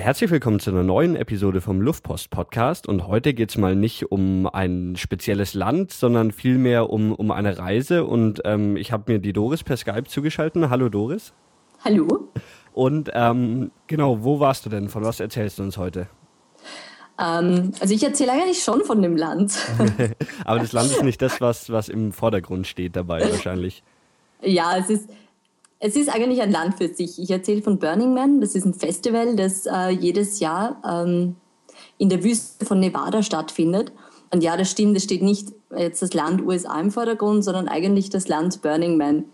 Herzlich willkommen zu einer neuen Episode vom Luftpost Podcast und heute geht es mal nicht um ein spezielles Land, sondern vielmehr um, um eine Reise und ähm, ich habe mir die Doris per Skype zugeschaltet. Hallo Doris. Hallo. Und ähm, genau, wo warst du denn? Von was erzählst du uns heute? Ähm, also ich erzähle eigentlich schon von dem Land. Aber das Land ist nicht das, was, was im Vordergrund steht dabei wahrscheinlich. Ja, es ist, es ist eigentlich ein Land für sich. Ich erzähle von Burning Man. Das ist ein Festival, das äh, jedes Jahr ähm, in der Wüste von Nevada stattfindet. Und ja, das stimmt, es steht nicht jetzt das Land USA im Vordergrund, sondern eigentlich das Land Burning Man.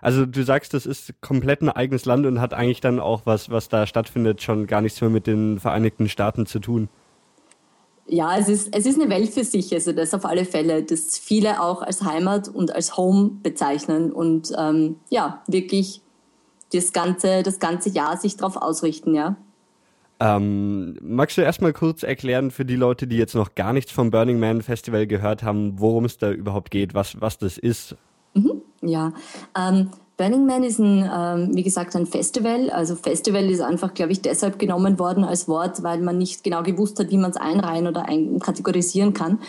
Also du sagst, das ist komplett ein eigenes Land und hat eigentlich dann auch was, was da stattfindet, schon gar nichts mehr mit den Vereinigten Staaten zu tun. Ja, es ist, es ist eine Welt für sich, also das auf alle Fälle, das viele auch als Heimat und als Home bezeichnen und ähm, ja, wirklich das ganze, das ganze Jahr sich darauf ausrichten, ja. Ähm, magst du erstmal kurz erklären für die Leute, die jetzt noch gar nichts vom Burning Man Festival gehört haben, worum es da überhaupt geht, was, was das ist? Mhm, ja, ähm, Burning Man ist ein, ähm, wie gesagt, ein Festival. Also Festival ist einfach, glaube ich, deshalb genommen worden als Wort, weil man nicht genau gewusst hat, wie man es einreihen oder kategorisieren kann.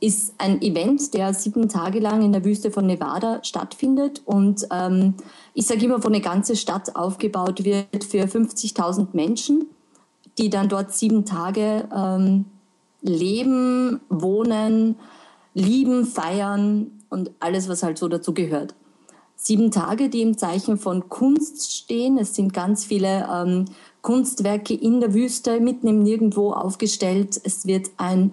Ist ein Event, der sieben Tage lang in der Wüste von Nevada stattfindet und ähm, ich sage immer, wo eine ganze Stadt aufgebaut wird für 50.000 Menschen, die dann dort sieben Tage ähm, leben, wohnen, lieben, feiern und alles, was halt so dazu gehört sieben Tage, die im Zeichen von Kunst stehen. Es sind ganz viele ähm, Kunstwerke in der Wüste, mitten im Nirgendwo aufgestellt. Es wird ein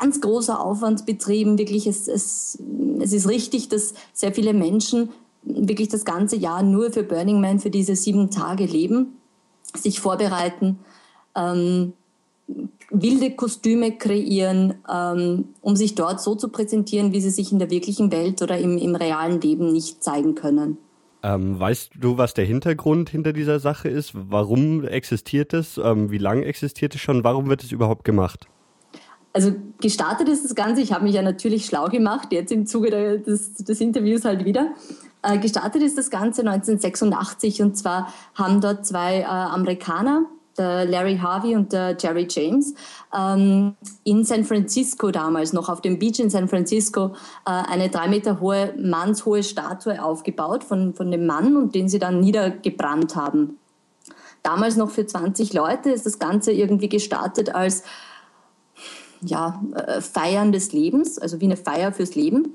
ganz großer Aufwand betrieben. Wirklich, es, es, es ist richtig, dass sehr viele Menschen wirklich das ganze Jahr nur für Burning Man, für diese sieben Tage leben, sich vorbereiten. Ähm, wilde Kostüme kreieren, ähm, um sich dort so zu präsentieren, wie sie sich in der wirklichen Welt oder im, im realen Leben nicht zeigen können. Ähm, weißt du, was der Hintergrund hinter dieser Sache ist? Warum existiert es? Ähm, wie lange existiert es schon? Warum wird es überhaupt gemacht? Also gestartet ist das Ganze, ich habe mich ja natürlich schlau gemacht, jetzt im Zuge des, des Interviews halt wieder. Äh, gestartet ist das Ganze 1986 und zwar haben dort zwei äh, Amerikaner der Larry Harvey und der Jerry James, ähm, in San Francisco damals noch auf dem Beach in San Francisco äh, eine drei Meter hohe, mannshohe Statue aufgebaut von, von dem Mann und den sie dann niedergebrannt haben. Damals noch für 20 Leute ist das Ganze irgendwie gestartet als ja, äh, Feiern des Lebens, also wie eine Feier fürs Leben.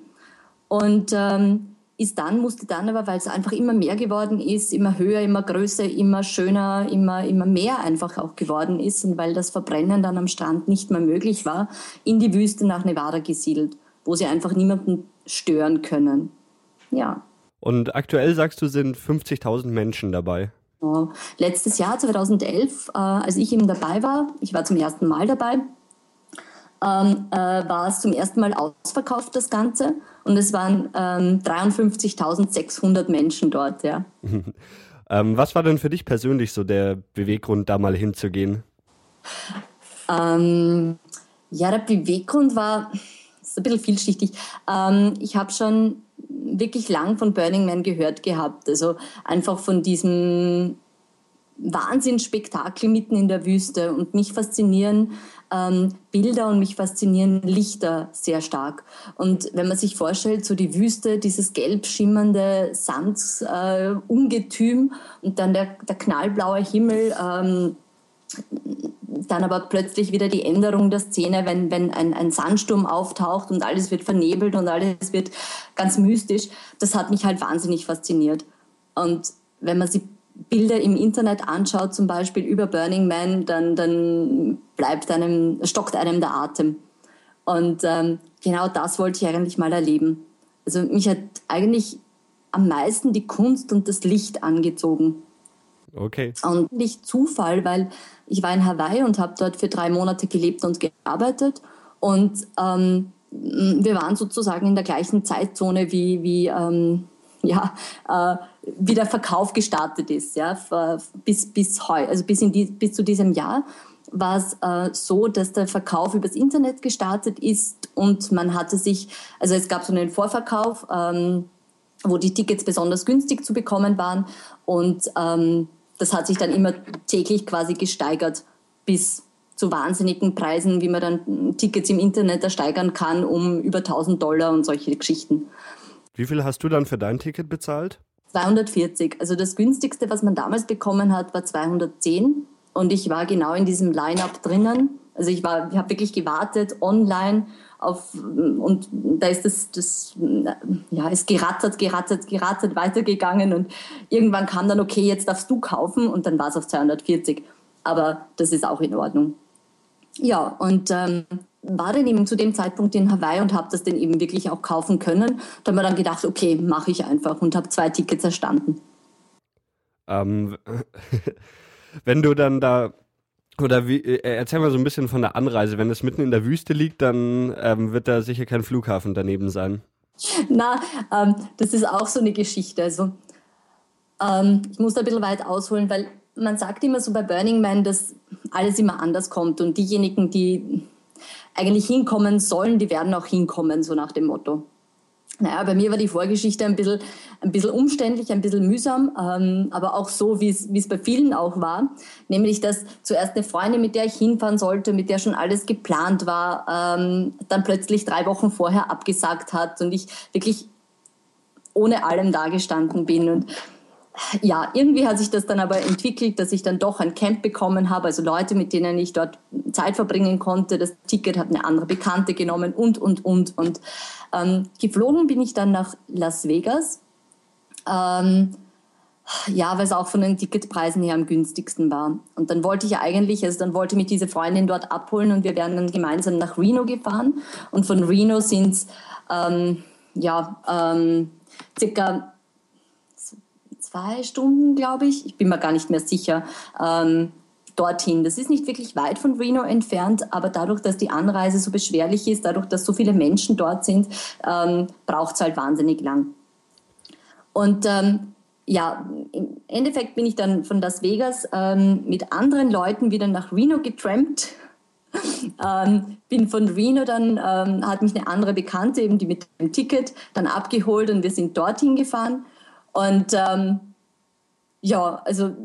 Und ähm, ist dann, musste dann aber, weil es einfach immer mehr geworden ist, immer höher, immer größer, immer schöner, immer, immer mehr einfach auch geworden ist und weil das Verbrennen dann am Strand nicht mehr möglich war, in die Wüste nach Nevada gesiedelt, wo sie einfach niemanden stören können. Ja. Und aktuell sagst du, sind 50.000 Menschen dabei. Letztes Jahr, 2011, äh, als ich eben dabei war, ich war zum ersten Mal dabei, ähm, äh, war es zum ersten Mal ausverkauft, das Ganze. Und es waren ähm, 53.600 Menschen dort, ja. ähm, was war denn für dich persönlich so der Beweggrund, da mal hinzugehen? Ähm, ja, der Beweggrund war, ist ein bisschen vielschichtig. Ähm, ich habe schon wirklich lang von Burning Man gehört gehabt. Also einfach von diesem Wahnsinnsspektakel mitten in der Wüste und mich faszinieren ähm, Bilder und mich faszinieren Lichter sehr stark. Und wenn man sich vorstellt, so die Wüste, dieses gelb schimmernde Sandungetüm äh, und dann der, der knallblaue Himmel, ähm, dann aber plötzlich wieder die Änderung der Szene, wenn, wenn ein, ein Sandsturm auftaucht und alles wird vernebelt und alles wird ganz mystisch, das hat mich halt wahnsinnig fasziniert. Und wenn man sich Bilder im Internet anschaut, zum Beispiel über Burning Man, dann, dann bleibt einem, stockt einem der Atem. Und ähm, genau das wollte ich eigentlich mal erleben. Also mich hat eigentlich am meisten die Kunst und das Licht angezogen. Okay. Und nicht Zufall, weil ich war in Hawaii und habe dort für drei Monate gelebt und gearbeitet. Und ähm, wir waren sozusagen in der gleichen Zeitzone wie, wie ähm, ja, äh, wie der Verkauf gestartet ist, ja, bis, bis, heu, also bis, in die, bis zu diesem Jahr war es äh, so, dass der Verkauf übers Internet gestartet ist und man hatte sich, also es gab so einen Vorverkauf, ähm, wo die Tickets besonders günstig zu bekommen waren und ähm, das hat sich dann immer täglich quasi gesteigert bis zu wahnsinnigen Preisen, wie man dann Tickets im Internet ersteigern kann, um über 1000 Dollar und solche Geschichten. Wie viel hast du dann für dein Ticket bezahlt? 240. Also das günstigste, was man damals bekommen hat, war 210. Und ich war genau in diesem Line-up drinnen. Also ich ich habe wirklich gewartet online auf und da ist das, das ja, ist gerattert, gerattert, gerattert weitergegangen und irgendwann kam dann, okay, jetzt darfst du kaufen und dann war es auf 240. Aber das ist auch in Ordnung. Ja, und ähm, war dann eben zu dem Zeitpunkt in Hawaii und habe das dann eben wirklich auch kaufen können. Da haben wir dann gedacht, okay, mache ich einfach und habe zwei Tickets erstanden. Ähm, wenn du dann da oder wie, äh, erzähl mal so ein bisschen von der Anreise. Wenn es mitten in der Wüste liegt, dann ähm, wird da sicher kein Flughafen daneben sein. Na, ähm, das ist auch so eine Geschichte. Also, ähm, ich muss da ein bisschen weit ausholen, weil man sagt immer so bei Burning Man, dass alles immer anders kommt und diejenigen, die eigentlich hinkommen sollen, die werden auch hinkommen, so nach dem Motto. Naja, bei mir war die Vorgeschichte ein bisschen, ein bisschen umständlich, ein bisschen mühsam, ähm, aber auch so, wie es, bei vielen auch war. Nämlich, dass zuerst eine Freundin, mit der ich hinfahren sollte, mit der schon alles geplant war, ähm, dann plötzlich drei Wochen vorher abgesagt hat und ich wirklich ohne allem dagestanden bin. Und ja, irgendwie hat sich das dann aber entwickelt, dass ich dann doch ein Camp bekommen habe, also Leute, mit denen ich dort Zeit verbringen konnte. Das Ticket hat eine andere Bekannte genommen und, und, und. Und ähm, geflogen bin ich dann nach Las Vegas. Ähm, ja, weil es auch von den Ticketpreisen her am günstigsten war. Und dann wollte ich eigentlich, also dann wollte mich diese Freundin dort abholen und wir wären dann gemeinsam nach Reno gefahren. Und von Reno sind es ähm, ja, ähm, circa zwei Stunden, glaube ich. Ich bin mir gar nicht mehr sicher. Ähm, dorthin. Das ist nicht wirklich weit von Reno entfernt, aber dadurch, dass die Anreise so beschwerlich ist, dadurch, dass so viele Menschen dort sind, ähm, braucht es halt wahnsinnig lang. Und ähm, ja, im Endeffekt bin ich dann von Las Vegas ähm, mit anderen Leuten wieder nach Reno getrampt. ähm, bin von Reno dann, ähm, hat mich eine andere Bekannte, eben die mit dem Ticket, dann abgeholt und wir sind dorthin gefahren. Und ähm, ja, also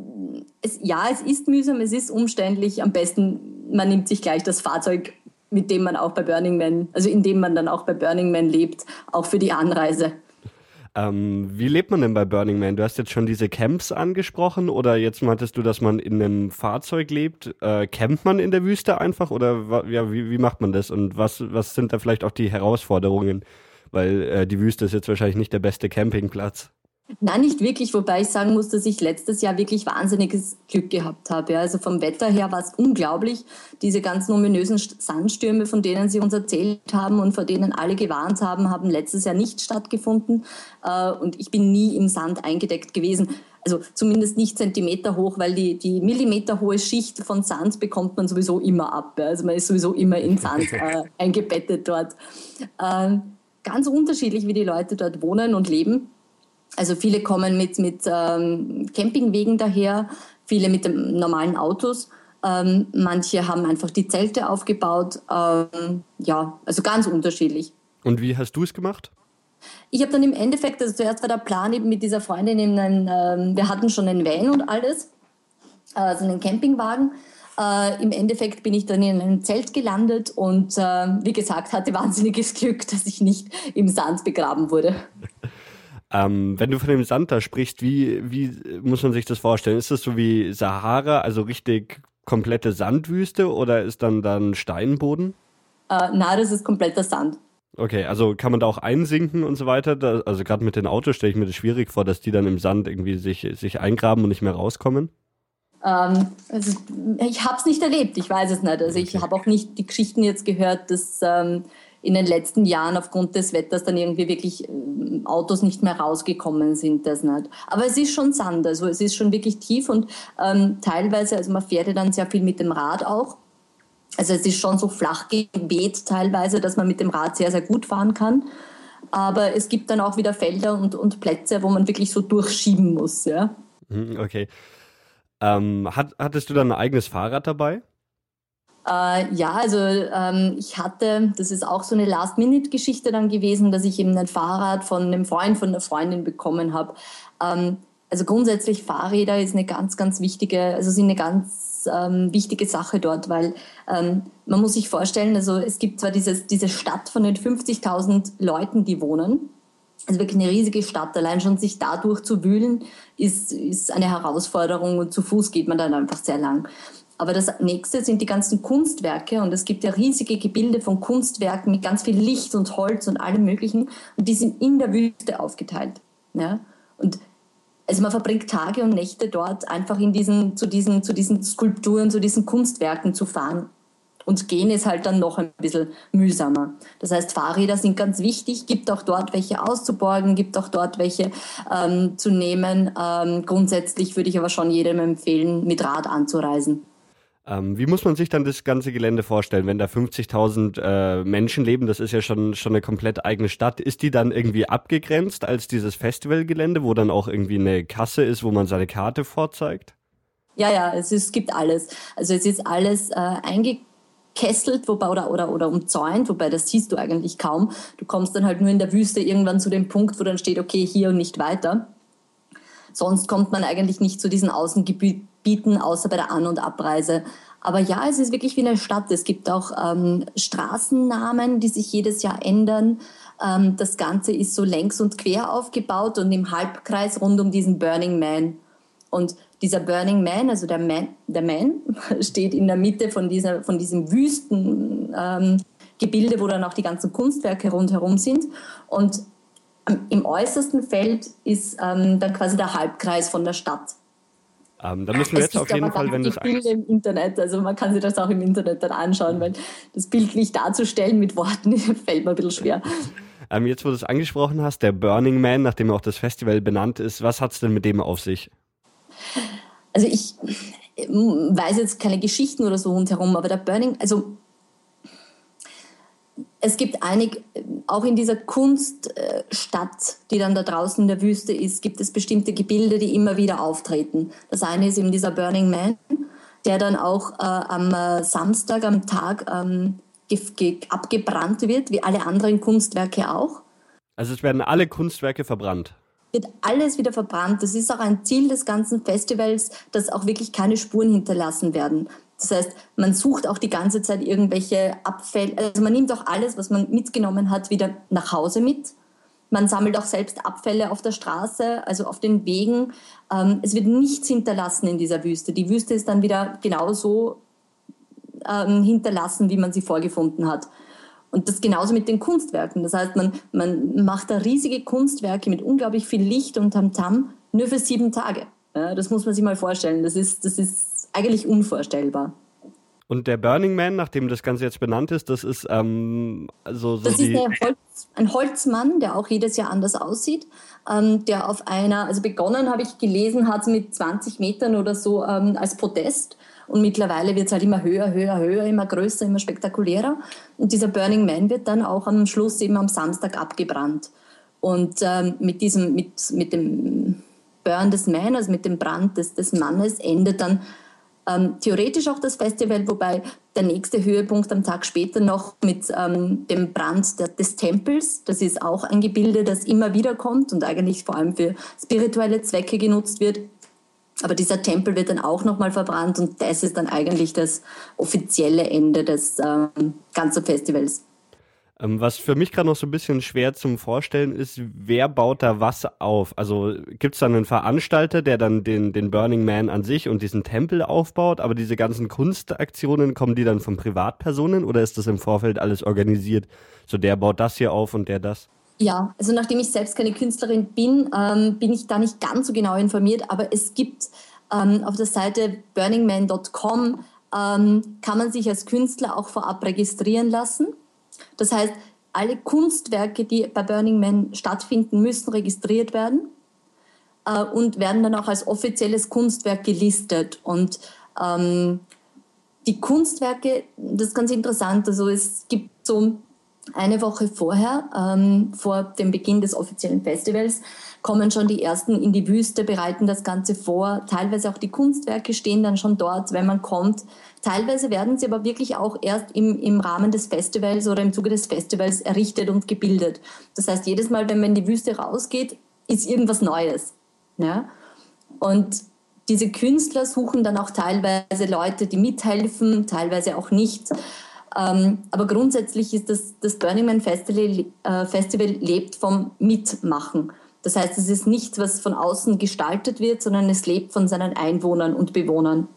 es, ja, es ist mühsam, es ist umständlich. Am besten, man nimmt sich gleich das Fahrzeug, mit dem man auch bei Burning Man, also in dem man dann auch bei Burning Man lebt, auch für die Anreise. Ähm, wie lebt man denn bei Burning Man? Du hast jetzt schon diese Camps angesprochen oder jetzt meintest du, dass man in einem Fahrzeug lebt? Äh, campt man in der Wüste einfach oder ja, wie, wie macht man das und was, was sind da vielleicht auch die Herausforderungen? Weil äh, die Wüste ist jetzt wahrscheinlich nicht der beste Campingplatz. Nein, nicht wirklich, wobei ich sagen muss, dass ich letztes Jahr wirklich wahnsinniges Glück gehabt habe. Also vom Wetter her war es unglaublich. Diese ganzen ominösen Sandstürme, von denen Sie uns erzählt haben und vor denen alle gewarnt haben, haben letztes Jahr nicht stattgefunden. Äh, und ich bin nie im Sand eingedeckt gewesen. Also zumindest nicht Zentimeter hoch, weil die, die Millimeter hohe Schicht von Sand bekommt man sowieso immer ab. Also man ist sowieso immer in Sand äh, eingebettet dort. Äh, ganz unterschiedlich, wie die Leute dort wohnen und leben. Also viele kommen mit, mit ähm, Campingwegen daher, viele mit den normalen Autos. Ähm, manche haben einfach die Zelte aufgebaut. Ähm, ja, also ganz unterschiedlich. Und wie hast du es gemacht? Ich habe dann im Endeffekt, also zuerst war der Plan eben mit dieser Freundin, eben ein, ähm, wir hatten schon einen Van und alles, also einen Campingwagen. Äh, Im Endeffekt bin ich dann in einem Zelt gelandet und äh, wie gesagt hatte wahnsinniges Glück, dass ich nicht im Sand begraben wurde. Ähm, wenn du von dem Sand da sprichst, wie, wie muss man sich das vorstellen? Ist das so wie Sahara, also richtig komplette Sandwüste oder ist dann dann Steinboden? Äh, nein, das ist kompletter Sand. Okay, also kann man da auch einsinken und so weiter? Da, also gerade mit den Autos stelle ich mir das schwierig vor, dass die dann im Sand irgendwie sich, sich eingraben und nicht mehr rauskommen. Ähm, also ich habe es nicht erlebt, ich weiß es nicht. Also ich habe auch nicht die Geschichten jetzt gehört, dass ähm, in den letzten Jahren aufgrund des Wetters dann irgendwie wirklich ähm, Autos nicht mehr rausgekommen sind, das nicht. Aber es ist schon Sand, also es ist schon wirklich tief und ähm, teilweise, also man fährt ja dann sehr viel mit dem Rad auch. Also es ist schon so flach geweht teilweise, dass man mit dem Rad sehr, sehr gut fahren kann. Aber es gibt dann auch wieder Felder und, und Plätze, wo man wirklich so durchschieben muss, ja. Mhm, okay. Ähm, hat, hattest du dann ein eigenes Fahrrad dabei? Äh, ja, also ähm, ich hatte, das ist auch so eine Last-Minute-Geschichte dann gewesen, dass ich eben ein Fahrrad von einem Freund, von einer Freundin bekommen habe. Ähm, also grundsätzlich Fahrräder ist eine ganz, ganz wichtige, also sind eine ganz ähm, wichtige Sache dort, weil ähm, man muss sich vorstellen, also es gibt zwar dieses, diese Stadt von den 50.000 Leuten, die wohnen, also wirklich eine riesige Stadt. Allein schon sich dadurch zu wühlen, ist, ist eine Herausforderung und zu Fuß geht man dann einfach sehr lang. Aber das nächste sind die ganzen Kunstwerke und es gibt ja riesige Gebilde von Kunstwerken mit ganz viel Licht und Holz und allem Möglichen und die sind in der Wüste aufgeteilt. Ja? Und also man verbringt Tage und Nächte dort einfach in diesen, zu, diesen, zu diesen Skulpturen, zu diesen Kunstwerken zu fahren. Und gehen ist halt dann noch ein bisschen mühsamer. Das heißt, Fahrräder sind ganz wichtig, gibt auch dort welche auszuborgen, gibt auch dort welche ähm, zu nehmen. Ähm, grundsätzlich würde ich aber schon jedem empfehlen, mit Rad anzureisen. Ähm, wie muss man sich dann das ganze Gelände vorstellen, wenn da 50.000 äh, Menschen leben? Das ist ja schon, schon eine komplett eigene Stadt. Ist die dann irgendwie abgegrenzt als dieses Festivalgelände, wo dann auch irgendwie eine Kasse ist, wo man seine Karte vorzeigt? Ja, ja, es, ist, es gibt alles. Also es ist alles äh, eingekesselt wobei, oder, oder, oder umzäunt, wobei das siehst du eigentlich kaum. Du kommst dann halt nur in der Wüste irgendwann zu dem Punkt, wo dann steht, okay, hier und nicht weiter. Sonst kommt man eigentlich nicht zu diesen Außengebieten, außer bei der An- und Abreise. Aber ja, es ist wirklich wie eine Stadt. Es gibt auch ähm, Straßennamen, die sich jedes Jahr ändern. Ähm, das Ganze ist so längs und quer aufgebaut und im Halbkreis rund um diesen Burning Man. Und dieser Burning Man, also der Man, der Man steht in der Mitte von, dieser, von diesem Wüstengebilde, ähm, wo dann auch die ganzen Kunstwerke rundherum sind. Und im äußersten Feld ist ähm, dann quasi der Halbkreis von der Stadt. Ähm, da müssen wir es jetzt auf jeden Fall, wenn das Bilder im Internet, also man kann sich das auch im Internet dann anschauen, weil das bildlich darzustellen mit Worten fällt mir ein bisschen schwer. Ähm, jetzt, wo du es angesprochen hast, der Burning Man, nachdem auch das Festival benannt ist, was hat es denn mit dem auf sich? Also ich weiß jetzt keine Geschichten oder so rundherum, aber der Burning, also es gibt einig, auch in dieser Kunststadt, die dann da draußen in der Wüste ist, gibt es bestimmte Gebilde, die immer wieder auftreten. Das eine ist eben dieser Burning Man, der dann auch äh, am äh, Samstag, am Tag ähm, abgebrannt wird, wie alle anderen Kunstwerke auch. Also es werden alle Kunstwerke verbrannt wird alles wieder verbrannt. Das ist auch ein Ziel des ganzen Festivals, dass auch wirklich keine Spuren hinterlassen werden. Das heißt, man sucht auch die ganze Zeit irgendwelche Abfälle. Also man nimmt auch alles, was man mitgenommen hat, wieder nach Hause mit. Man sammelt auch selbst Abfälle auf der Straße, also auf den Wegen. Ähm, es wird nichts hinterlassen in dieser Wüste. Die Wüste ist dann wieder genauso ähm, hinterlassen, wie man sie vorgefunden hat. Und das genauso mit den Kunstwerken. Das heißt, man, man macht da riesige Kunstwerke mit unglaublich viel Licht und Tamtam nur für sieben Tage. Das muss man sich mal vorstellen. Das ist, das ist eigentlich unvorstellbar. Und der Burning Man, nachdem das Ganze jetzt benannt ist, das ist ähm, so, so Das ist Holz, ein Holzmann, der auch jedes Jahr anders aussieht, ähm, der auf einer, also begonnen habe ich gelesen, hat mit 20 Metern oder so ähm, als Podest und mittlerweile wird es halt immer höher, höher, höher, immer größer, immer spektakulärer. Und dieser Burning Man wird dann auch am Schluss eben am Samstag abgebrannt. Und ähm, mit diesem, mit, mit dem Burn des Man, also mit dem Brand des, des Mannes, endet dann ähm, theoretisch auch das Festival, wobei der nächste Höhepunkt am Tag später noch mit ähm, dem Brand der, des Tempels, das ist auch ein Gebilde, das immer wieder kommt und eigentlich vor allem für spirituelle Zwecke genutzt wird, aber dieser Tempel wird dann auch nochmal verbrannt und das ist dann eigentlich das offizielle Ende des ähm, ganzen Festivals. Ähm, was für mich gerade noch so ein bisschen schwer zum Vorstellen ist, wer baut da was auf? Also gibt es dann einen Veranstalter, der dann den, den Burning Man an sich und diesen Tempel aufbaut, aber diese ganzen Kunstaktionen, kommen die dann von Privatpersonen oder ist das im Vorfeld alles organisiert? So der baut das hier auf und der das? Ja, also nachdem ich selbst keine Künstlerin bin, ähm, bin ich da nicht ganz so genau informiert, aber es gibt ähm, auf der Seite burningman.com ähm, kann man sich als Künstler auch vorab registrieren lassen. Das heißt, alle Kunstwerke, die bei Burning Man stattfinden, müssen registriert werden äh, und werden dann auch als offizielles Kunstwerk gelistet. Und ähm, die Kunstwerke, das ist ganz interessant, also es gibt so eine Woche vorher, ähm, vor dem Beginn des offiziellen Festivals, kommen schon die ersten in die Wüste, bereiten das Ganze vor. Teilweise auch die Kunstwerke stehen dann schon dort, wenn man kommt. Teilweise werden sie aber wirklich auch erst im, im Rahmen des Festivals oder im Zuge des Festivals errichtet und gebildet. Das heißt, jedes Mal, wenn man in die Wüste rausgeht, ist irgendwas Neues. Ja? Und diese Künstler suchen dann auch teilweise Leute, die mithelfen, teilweise auch nicht. Ähm, aber grundsätzlich ist das, das Burning Man Festival, äh, Festival lebt vom Mitmachen. Das heißt, es ist nichts, was von außen gestaltet wird, sondern es lebt von seinen Einwohnern und Bewohnern.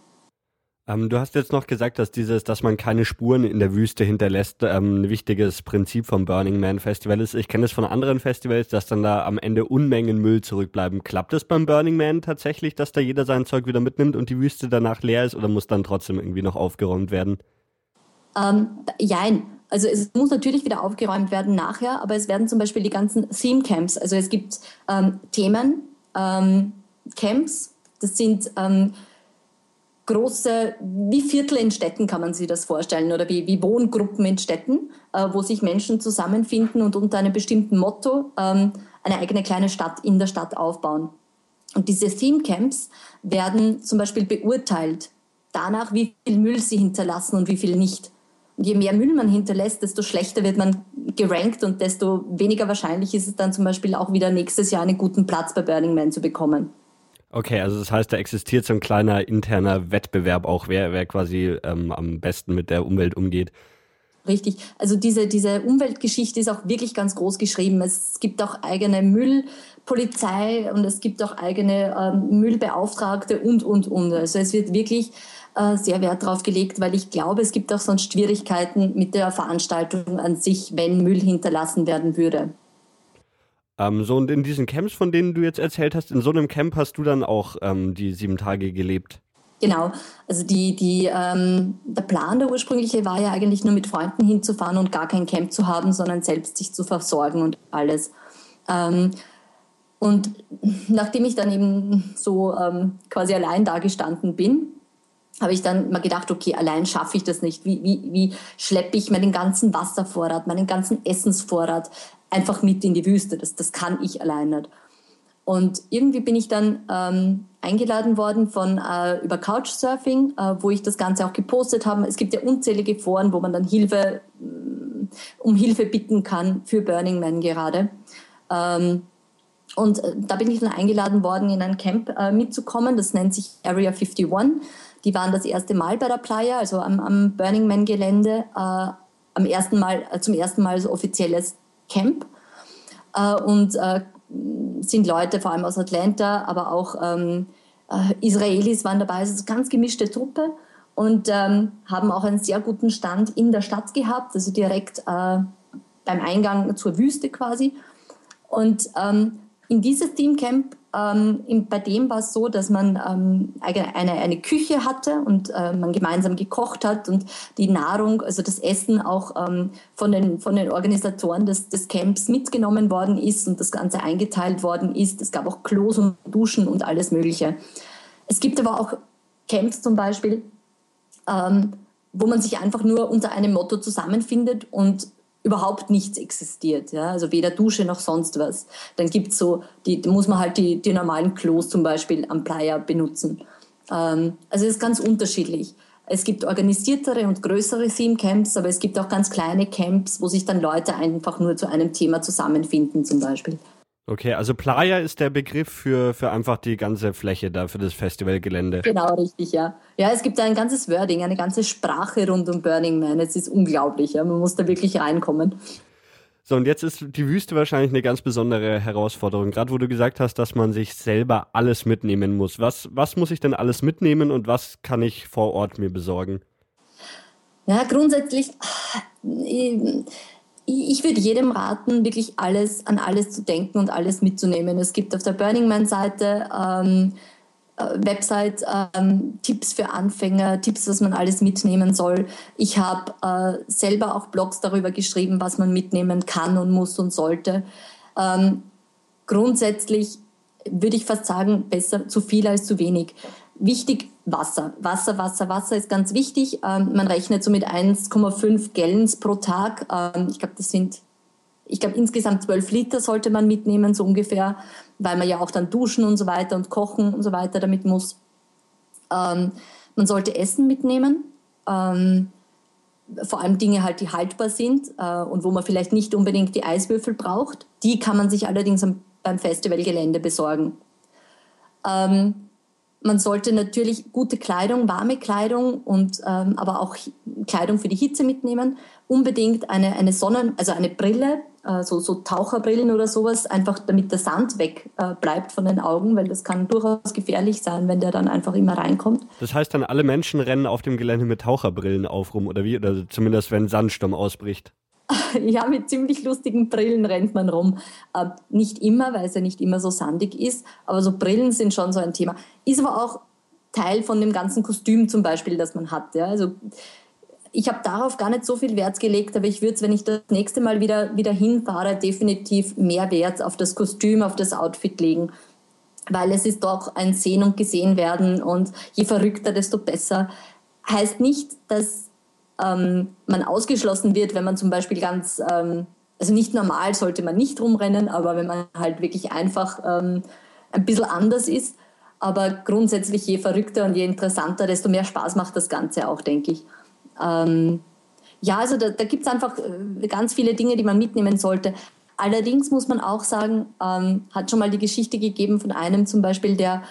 Ähm, du hast jetzt noch gesagt, dass dieses, dass man keine Spuren in der Wüste hinterlässt, ähm, ein wichtiges Prinzip vom Burning Man Festival ist. Ich kenne es von anderen Festivals, dass dann da am Ende Unmengen Müll zurückbleiben. Klappt es beim Burning Man tatsächlich, dass da jeder sein Zeug wieder mitnimmt und die Wüste danach leer ist oder muss dann trotzdem irgendwie noch aufgeräumt werden? Ähm, jein. Also es muss natürlich wieder aufgeräumt werden nachher, aber es werden zum Beispiel die ganzen Theme Camps, also es gibt ähm, Themen, ähm, Camps, das sind ähm, große, wie Viertel in Städten kann man sich das vorstellen oder wie, wie Wohngruppen in Städten, äh, wo sich Menschen zusammenfinden und unter einem bestimmten Motto ähm, eine eigene kleine Stadt in der Stadt aufbauen. Und diese Theme Camps werden zum Beispiel beurteilt danach, wie viel Müll sie hinterlassen und wie viel nicht. Und je mehr Müll man hinterlässt, desto schlechter wird man gerankt und desto weniger wahrscheinlich ist es dann zum Beispiel auch wieder nächstes Jahr einen guten Platz bei Burning Man zu bekommen. Okay, also das heißt, da existiert so ein kleiner interner Wettbewerb auch, wer, wer quasi ähm, am besten mit der Umwelt umgeht. Richtig. Also diese, diese Umweltgeschichte ist auch wirklich ganz groß geschrieben. Es gibt auch eigene Müllpolizei und es gibt auch eigene ähm, Müllbeauftragte und, und, und. Also es wird wirklich äh, sehr Wert darauf gelegt, weil ich glaube, es gibt auch sonst Schwierigkeiten mit der Veranstaltung an sich, wenn Müll hinterlassen werden würde. Ähm, so, und in diesen Camps, von denen du jetzt erzählt hast, in so einem Camp hast du dann auch ähm, die sieben Tage gelebt? Genau, also die, die, ähm, der Plan, der ursprüngliche, war ja eigentlich nur mit Freunden hinzufahren und gar kein Camp zu haben, sondern selbst sich zu versorgen und alles. Ähm, und nachdem ich dann eben so ähm, quasi allein da gestanden bin, habe ich dann mal gedacht, okay, allein schaffe ich das nicht. Wie, wie, wie schleppe ich meinen ganzen Wasservorrat, meinen ganzen Essensvorrat einfach mit in die Wüste? Das, das kann ich allein nicht. Und irgendwie bin ich dann ähm, eingeladen worden von äh, über Couchsurfing, äh, wo ich das Ganze auch gepostet habe. Es gibt ja unzählige Foren, wo man dann Hilfe mm, um Hilfe bitten kann für Burning Man gerade. Ähm, und äh, da bin ich dann eingeladen worden, in ein Camp äh, mitzukommen. Das nennt sich Area 51. Die waren das erste Mal bei der Playa, also am, am Burning Man Gelände, äh, am ersten Mal, äh, zum ersten Mal so offizielles Camp. Äh, und äh, sind Leute vor allem aus Atlanta, aber auch ähm, äh, Israelis waren dabei, also ganz gemischte Truppe und ähm, haben auch einen sehr guten Stand in der Stadt gehabt, also direkt äh, beim Eingang zur Wüste quasi. Und ähm, in dieses Teamcamp ähm, bei dem war es so, dass man ähm, eine, eine Küche hatte und äh, man gemeinsam gekocht hat und die Nahrung, also das Essen auch ähm, von, den, von den Organisatoren des, des Camps mitgenommen worden ist und das Ganze eingeteilt worden ist. Es gab auch Klos und Duschen und alles Mögliche. Es gibt aber auch Camps zum Beispiel, ähm, wo man sich einfach nur unter einem Motto zusammenfindet und überhaupt nichts existiert, ja, also weder Dusche noch sonst was. Dann gibt's so, die, muss man halt die, die normalen Klos zum Beispiel am Playa benutzen. Ähm, also es ist ganz unterschiedlich. Es gibt organisiertere und größere Theme-Camps, aber es gibt auch ganz kleine Camps, wo sich dann Leute einfach nur zu einem Thema zusammenfinden zum Beispiel. Okay, also Playa ist der Begriff für, für einfach die ganze Fläche da, für das Festivalgelände. Genau, richtig, ja. Ja, es gibt da ein ganzes Wording, eine ganze Sprache rund um Burning Man. Es ist unglaublich, ja. Man muss da wirklich reinkommen. So, und jetzt ist die Wüste wahrscheinlich eine ganz besondere Herausforderung. Gerade wo du gesagt hast, dass man sich selber alles mitnehmen muss. Was, was muss ich denn alles mitnehmen und was kann ich vor Ort mir besorgen? Ja, grundsätzlich, ich würde jedem raten, wirklich alles an alles zu denken und alles mitzunehmen. Es gibt auf der Burning Man Seite ähm, äh, Website ähm, Tipps für Anfänger, Tipps, was man alles mitnehmen soll. Ich habe äh, selber auch Blogs darüber geschrieben, was man mitnehmen kann und muss und sollte. Ähm, grundsätzlich würde ich fast sagen, besser zu viel als zu wenig. Wichtig Wasser. Wasser, Wasser, Wasser ist ganz wichtig. Ähm, man rechnet so mit 1,5 Gallons pro Tag. Ähm, ich glaube, das sind, ich glaube, insgesamt 12 Liter sollte man mitnehmen, so ungefähr, weil man ja auch dann duschen und so weiter und kochen und so weiter damit muss. Ähm, man sollte Essen mitnehmen. Ähm, vor allem Dinge halt, die haltbar sind äh, und wo man vielleicht nicht unbedingt die Eiswürfel braucht. Die kann man sich allerdings am, beim Festivalgelände besorgen. Ähm, man sollte natürlich gute Kleidung, warme Kleidung und ähm, aber auch Kleidung für die Hitze mitnehmen. Unbedingt eine, eine Sonnen-, also eine Brille, äh, so, so Taucherbrillen oder sowas, einfach damit der Sand weg äh, bleibt von den Augen, weil das kann durchaus gefährlich sein, wenn der dann einfach immer reinkommt. Das heißt dann, alle Menschen rennen auf dem Gelände mit Taucherbrillen auf rum oder wie? Oder zumindest, wenn Sandsturm ausbricht. ja, mit ziemlich lustigen Brillen rennt man rum. Äh, nicht immer, weil es ja nicht immer so sandig ist, aber so Brillen sind schon so ein Thema. Ist aber auch Teil von dem ganzen Kostüm zum Beispiel, das man hat. Ja? Also ich habe darauf gar nicht so viel Wert gelegt, aber ich würde es, wenn ich das nächste Mal wieder, wieder hinfahre, definitiv mehr Wert auf das Kostüm, auf das Outfit legen. Weil es ist doch ein Sehen und Gesehen werden und je verrückter, desto besser. Heißt nicht, dass ähm, man ausgeschlossen wird, wenn man zum Beispiel ganz, ähm, also nicht normal sollte man nicht rumrennen, aber wenn man halt wirklich einfach ähm, ein bisschen anders ist. Aber grundsätzlich, je verrückter und je interessanter, desto mehr Spaß macht das Ganze auch, denke ich. Ähm, ja, also da, da gibt es einfach äh, ganz viele Dinge, die man mitnehmen sollte. Allerdings muss man auch sagen, ähm, hat schon mal die Geschichte gegeben von einem zum Beispiel, der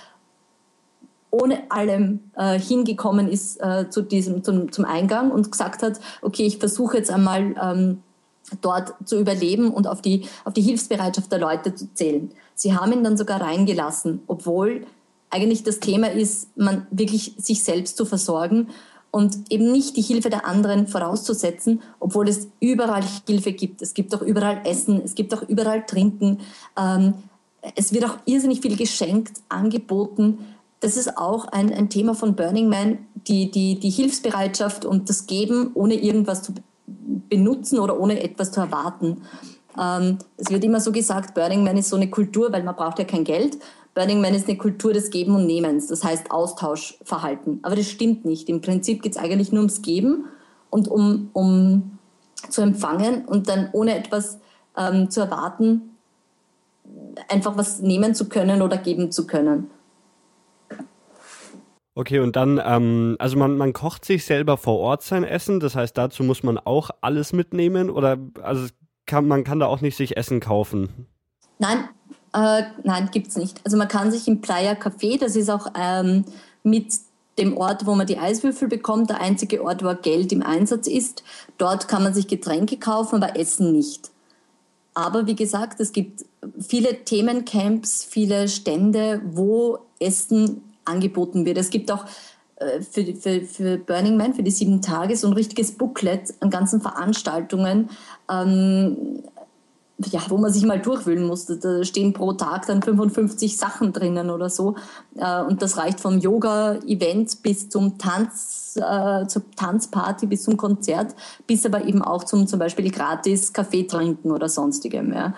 ohne allem äh, hingekommen ist äh, zu diesem, zum, zum Eingang und gesagt hat, okay, ich versuche jetzt einmal ähm, dort zu überleben und auf die, auf die Hilfsbereitschaft der Leute zu zählen. Sie haben ihn dann sogar reingelassen, obwohl eigentlich das Thema ist, man wirklich sich selbst zu versorgen und eben nicht die Hilfe der anderen vorauszusetzen, obwohl es überall Hilfe gibt. Es gibt auch überall Essen, es gibt auch überall Trinken. Ähm, es wird auch irrsinnig viel geschenkt, angeboten das ist auch ein, ein Thema von Burning Man, die, die, die Hilfsbereitschaft und das Geben, ohne irgendwas zu benutzen oder ohne etwas zu erwarten. Ähm, es wird immer so gesagt, Burning Man ist so eine Kultur, weil man braucht ja kein Geld. Burning Man ist eine Kultur des Geben und Nehmens, das heißt Austauschverhalten. Aber das stimmt nicht. Im Prinzip geht es eigentlich nur ums Geben und um, um zu empfangen und dann ohne etwas ähm, zu erwarten, einfach was nehmen zu können oder geben zu können. Okay, und dann, ähm, also man, man kocht sich selber vor Ort sein Essen, das heißt, dazu muss man auch alles mitnehmen oder also kann, man kann da auch nicht sich Essen kaufen? Nein, äh, nein, gibt's nicht. Also man kann sich im Playa Café, das ist auch ähm, mit dem Ort, wo man die Eiswürfel bekommt, der einzige Ort, wo Geld im Einsatz ist. Dort kann man sich Getränke kaufen, aber Essen nicht. Aber wie gesagt, es gibt viele Themencamps, viele Stände, wo Essen angeboten wird. Es gibt auch äh, für, für, für Burning Man, für die sieben Tage, so ein richtiges Booklet an ganzen Veranstaltungen, ähm, ja, wo man sich mal durchwühlen musste. Da stehen pro Tag dann 55 Sachen drinnen oder so. Äh, und das reicht vom Yoga-Event bis zum Tanz, äh, zur Tanzparty, bis zum Konzert, bis aber eben auch zum zum Beispiel gratis Kaffee trinken oder sonstigem. Ja.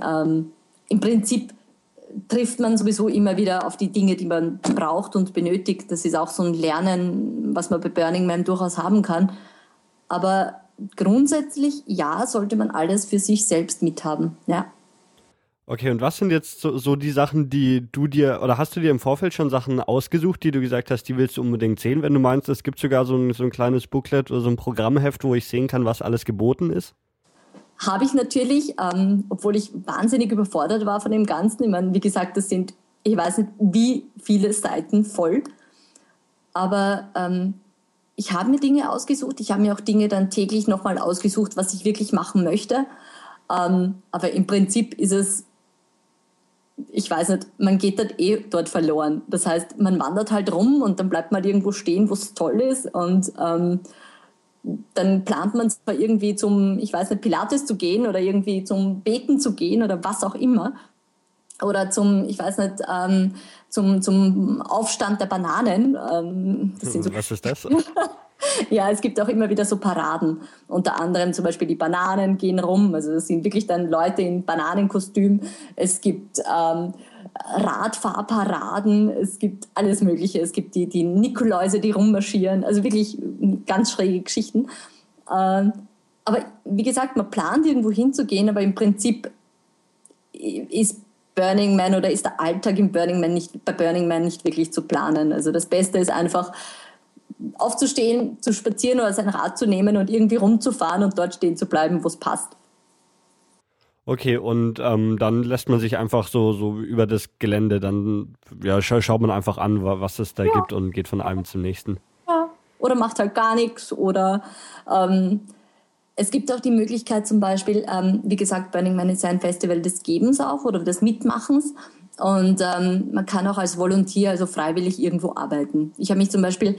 Ähm, Im Prinzip trifft man sowieso immer wieder auf die Dinge, die man braucht und benötigt. Das ist auch so ein Lernen, was man bei Burning Man durchaus haben kann. Aber grundsätzlich, ja, sollte man alles für sich selbst mithaben, ja. Okay, und was sind jetzt so, so, die Sachen, die du dir, oder hast du dir im Vorfeld schon Sachen ausgesucht, die du gesagt hast, die willst du unbedingt sehen, wenn du meinst, es gibt sogar so ein, so ein kleines Booklet oder so ein Programmheft, wo ich sehen kann, was alles geboten ist? Habe ich natürlich, ähm, obwohl ich wahnsinnig überfordert war von dem Ganzen. Ich meine, wie gesagt, das sind, ich weiß nicht, wie viele Seiten voll. Aber ähm, ich habe mir Dinge ausgesucht. Ich habe mir auch Dinge dann täglich nochmal ausgesucht, was ich wirklich machen möchte. Ähm, aber im Prinzip ist es, ich weiß nicht, man geht dort eh dort verloren. Das heißt, man wandert halt rum und dann bleibt man irgendwo stehen, wo es toll ist. Und ähm, dann plant man zwar irgendwie zum, ich weiß nicht, Pilates zu gehen oder irgendwie zum Beten zu gehen oder was auch immer. Oder zum, ich weiß nicht, ähm, zum, zum Aufstand der Bananen. Ähm, so was ist das? ja, es gibt auch immer wieder so Paraden. Unter anderem zum Beispiel die Bananen gehen rum. Also das sind wirklich dann Leute in Bananenkostüm. Es gibt ähm, Radfahrparaden, es gibt alles Mögliche. Es gibt die, die Nikoläuse, die rummarschieren, also wirklich ganz schräge Geschichten. Ähm, aber wie gesagt, man plant irgendwo hinzugehen, aber im Prinzip ist Burning Man oder ist der Alltag im Burning Man nicht, bei Burning Man nicht wirklich zu planen. Also das Beste ist einfach aufzustehen, zu spazieren oder sein Rad zu nehmen und irgendwie rumzufahren und dort stehen zu bleiben, wo es passt. Okay, und ähm, dann lässt man sich einfach so, so über das Gelände, dann ja, scha schaut man einfach an, was es da ja. gibt und geht von einem zum nächsten. Ja, oder macht halt gar nichts oder ähm, es gibt auch die Möglichkeit zum Beispiel, ähm, wie gesagt, Burning Man ist ja ein Festival des Gebens auch oder des Mitmachens. Und ähm, man kann auch als Volontier, also freiwillig irgendwo arbeiten. Ich habe mich zum Beispiel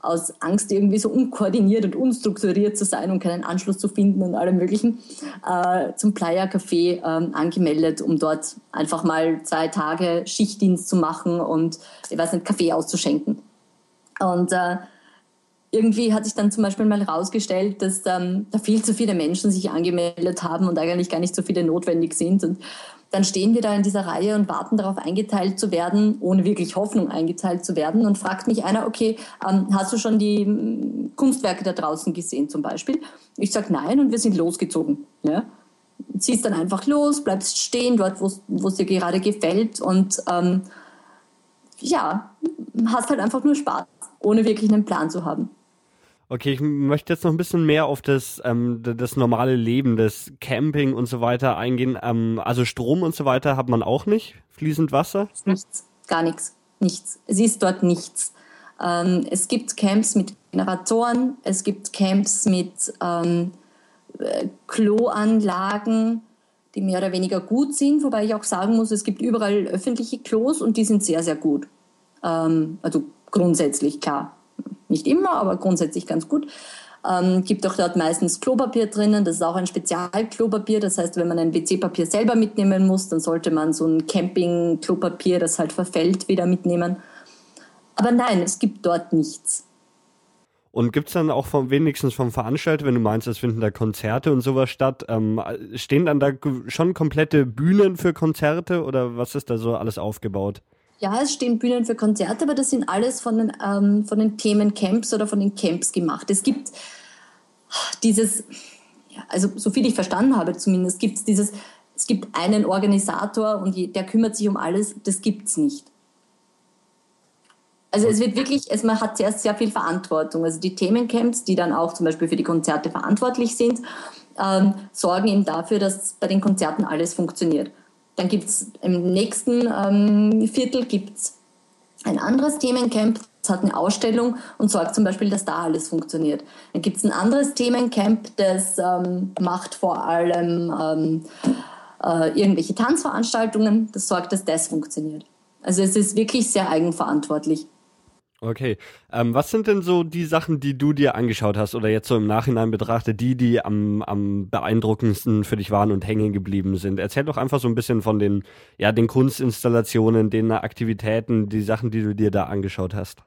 aus Angst, irgendwie so unkoordiniert und unstrukturiert zu sein und keinen Anschluss zu finden und allem Möglichen, äh, zum Playa Café ähm, angemeldet, um dort einfach mal zwei Tage Schichtdienst zu machen und, ich weiß nicht, Kaffee auszuschenken. Und äh, irgendwie hat sich dann zum Beispiel mal herausgestellt, dass ähm, da viel zu viele Menschen sich angemeldet haben und eigentlich gar nicht so viele notwendig sind. Und dann stehen wir da in dieser Reihe und warten darauf, eingeteilt zu werden, ohne wirklich Hoffnung eingeteilt zu werden. Und fragt mich einer, okay, ähm, hast du schon die ähm, Kunstwerke da draußen gesehen zum Beispiel? Ich sage nein und wir sind losgezogen. Ja? Ziehst dann einfach los, bleibst stehen dort, wo es dir gerade gefällt und ähm, ja, hast halt einfach nur Spaß, ohne wirklich einen Plan zu haben. Okay, ich möchte jetzt noch ein bisschen mehr auf das, ähm, das normale Leben, das Camping und so weiter eingehen. Ähm, also Strom und so weiter hat man auch nicht, fließend Wasser? Nichts, gar nichts, nichts. Es ist dort nichts. Ähm, es gibt Camps mit Generatoren, es gibt Camps mit ähm, äh, Kloanlagen, die mehr oder weniger gut sind, wobei ich auch sagen muss, es gibt überall öffentliche Klos und die sind sehr, sehr gut. Ähm, also grundsätzlich klar nicht immer, aber grundsätzlich ganz gut. Ähm, gibt auch dort meistens Klopapier drinnen. Das ist auch ein Spezialklopapier. Das heißt, wenn man ein WC-Papier selber mitnehmen muss, dann sollte man so ein Camping-Klopapier, das halt verfällt, wieder mitnehmen. Aber nein, es gibt dort nichts. Und gibt es dann auch vom, wenigstens vom Veranstalter, wenn du meinst, es finden da Konzerte und sowas statt, ähm, stehen dann da schon komplette Bühnen für Konzerte oder was ist da so alles aufgebaut? Ja, es stehen Bühnen für Konzerte, aber das sind alles von den, ähm, von den Themencamps oder von den Camps gemacht. Es gibt dieses, ja, also so viel ich verstanden habe zumindest, gibt es dieses, es gibt einen Organisator und der kümmert sich um alles, das gibt es nicht. Also es wird wirklich, es, man hat zuerst sehr viel Verantwortung. Also die Themencamps, die dann auch zum Beispiel für die Konzerte verantwortlich sind, ähm, sorgen eben dafür, dass bei den Konzerten alles funktioniert. Dann gibt es im nächsten ähm, Viertel gibt's ein anderes Themencamp, das hat eine Ausstellung und sorgt zum Beispiel, dass da alles funktioniert. Dann gibt es ein anderes Themencamp, das ähm, macht vor allem ähm, äh, irgendwelche Tanzveranstaltungen, das sorgt, dass das funktioniert. Also es ist wirklich sehr eigenverantwortlich. Okay. Ähm, was sind denn so die Sachen, die du dir angeschaut hast oder jetzt so im Nachhinein betrachtet, die, die am, am beeindruckendsten für dich waren und hängen geblieben sind? Erzähl doch einfach so ein bisschen von den, ja, den Kunstinstallationen, den Aktivitäten, die Sachen, die du dir da angeschaut hast.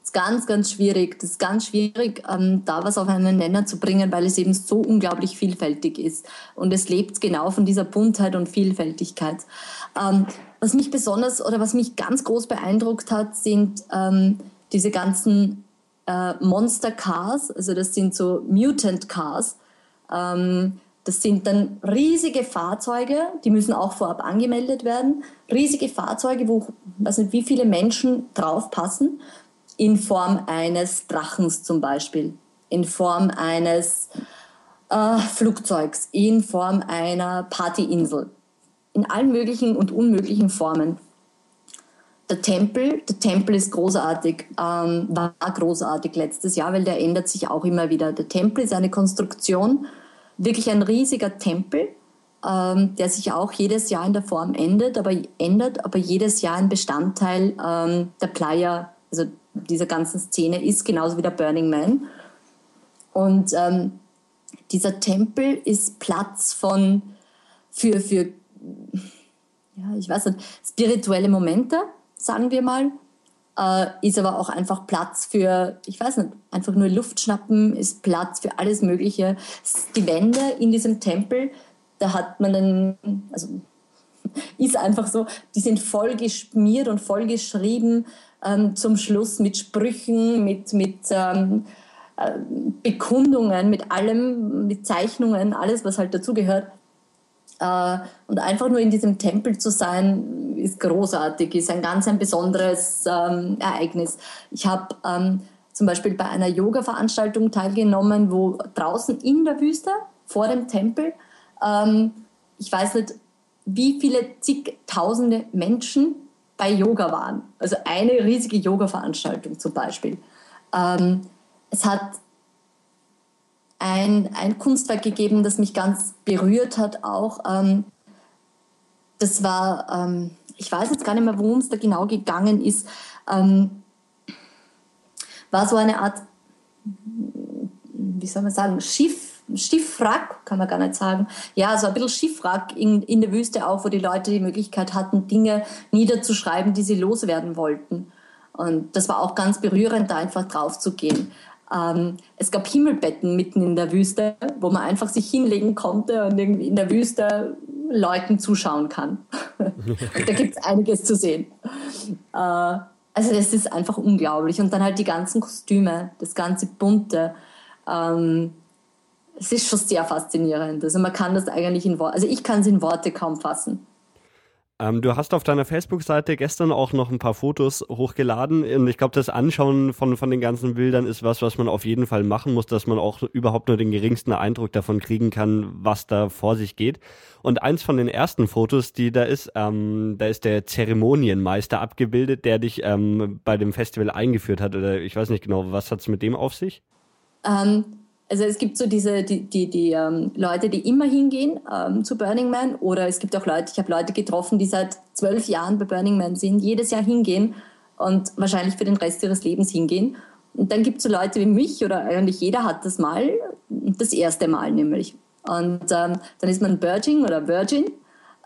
Das ist ganz, ganz schwierig. Das ist ganz schwierig, ähm, da was auf einen Nenner zu bringen, weil es eben so unglaublich vielfältig ist. Und es lebt genau von dieser Buntheit und Vielfältigkeit. Ähm, was mich besonders oder was mich ganz groß beeindruckt hat, sind ähm, diese ganzen äh, Monster Cars. Also das sind so Mutant Cars. Ähm, das sind dann riesige Fahrzeuge, die müssen auch vorab angemeldet werden. Riesige Fahrzeuge, wo weiß nicht, wie viele Menschen drauf passen, in Form eines Drachens zum Beispiel, in Form eines äh, Flugzeugs, in Form einer Partyinsel in allen möglichen und unmöglichen Formen. Der Tempel, der Tempel ist großartig, ähm, war großartig letztes Jahr, weil der ändert sich auch immer wieder. Der Tempel ist eine Konstruktion, wirklich ein riesiger Tempel, ähm, der sich auch jedes Jahr in der Form ändert, aber ändert, aber jedes Jahr ein Bestandteil ähm, der Playa, also dieser ganzen Szene ist, genauso wie der Burning Man. Und ähm, dieser Tempel ist Platz von für, für ja, ich weiß nicht, spirituelle Momente, sagen wir mal. Äh, ist aber auch einfach Platz für, ich weiß nicht, einfach nur Luft schnappen, ist Platz für alles Mögliche. Die Wände in diesem Tempel, da hat man einen, also ist einfach so, die sind voll geschmiert und voll geschrieben ähm, zum Schluss mit Sprüchen, mit, mit ähm, äh, Bekundungen, mit allem, mit Zeichnungen, alles, was halt dazugehört. Äh, und einfach nur in diesem Tempel zu sein, ist großartig, ist ein ganz ein besonderes ähm, Ereignis. Ich habe ähm, zum Beispiel bei einer Yoga-Veranstaltung teilgenommen, wo draußen in der Wüste vor dem Tempel ähm, ich weiß nicht, wie viele zigtausende Menschen bei Yoga waren. Also eine riesige Yoga-Veranstaltung zum Beispiel. Es hat ein, ein Kunstwerk gegeben, das mich ganz berührt hat auch. Ähm, das war, ähm, ich weiß jetzt gar nicht mehr, worum es da genau gegangen ist, ähm, war so eine Art, wie soll man sagen, Schiff, Schiffwrack, kann man gar nicht sagen. Ja, so ein bisschen Schiffwrack in, in der Wüste auch, wo die Leute die Möglichkeit hatten, Dinge niederzuschreiben, die sie loswerden wollten. Und das war auch ganz berührend, da einfach drauf zu gehen. Ähm, es gab Himmelbetten mitten in der Wüste, wo man einfach sich hinlegen konnte und irgendwie in der Wüste Leuten zuschauen kann. da gibt es einiges zu sehen. Äh, also das ist einfach unglaublich. Und dann halt die ganzen Kostüme, das ganze Bunte. Ähm, es ist schon sehr faszinierend. Also man kann das eigentlich in Worte, also ich kann es in Worte kaum fassen. Ähm, du hast auf deiner Facebook-Seite gestern auch noch ein paar Fotos hochgeladen und ich glaube, das Anschauen von, von den ganzen Bildern ist was, was man auf jeden Fall machen muss, dass man auch überhaupt nur den geringsten Eindruck davon kriegen kann, was da vor sich geht. Und eins von den ersten Fotos, die da ist, ähm, da ist der Zeremonienmeister abgebildet, der dich ähm, bei dem Festival eingeführt hat. Oder ich weiß nicht genau, was hat es mit dem auf sich? Ähm, also es gibt so diese die, die, die ähm, Leute, die immer hingehen ähm, zu Burning Man oder es gibt auch Leute, ich habe Leute getroffen, die seit zwölf Jahren bei Burning Man sind, jedes Jahr hingehen und wahrscheinlich für den Rest ihres Lebens hingehen. Und dann gibt es so Leute wie mich oder eigentlich jeder hat das mal, das erste Mal nämlich. Und ähm, dann ist man Virgin oder Virgin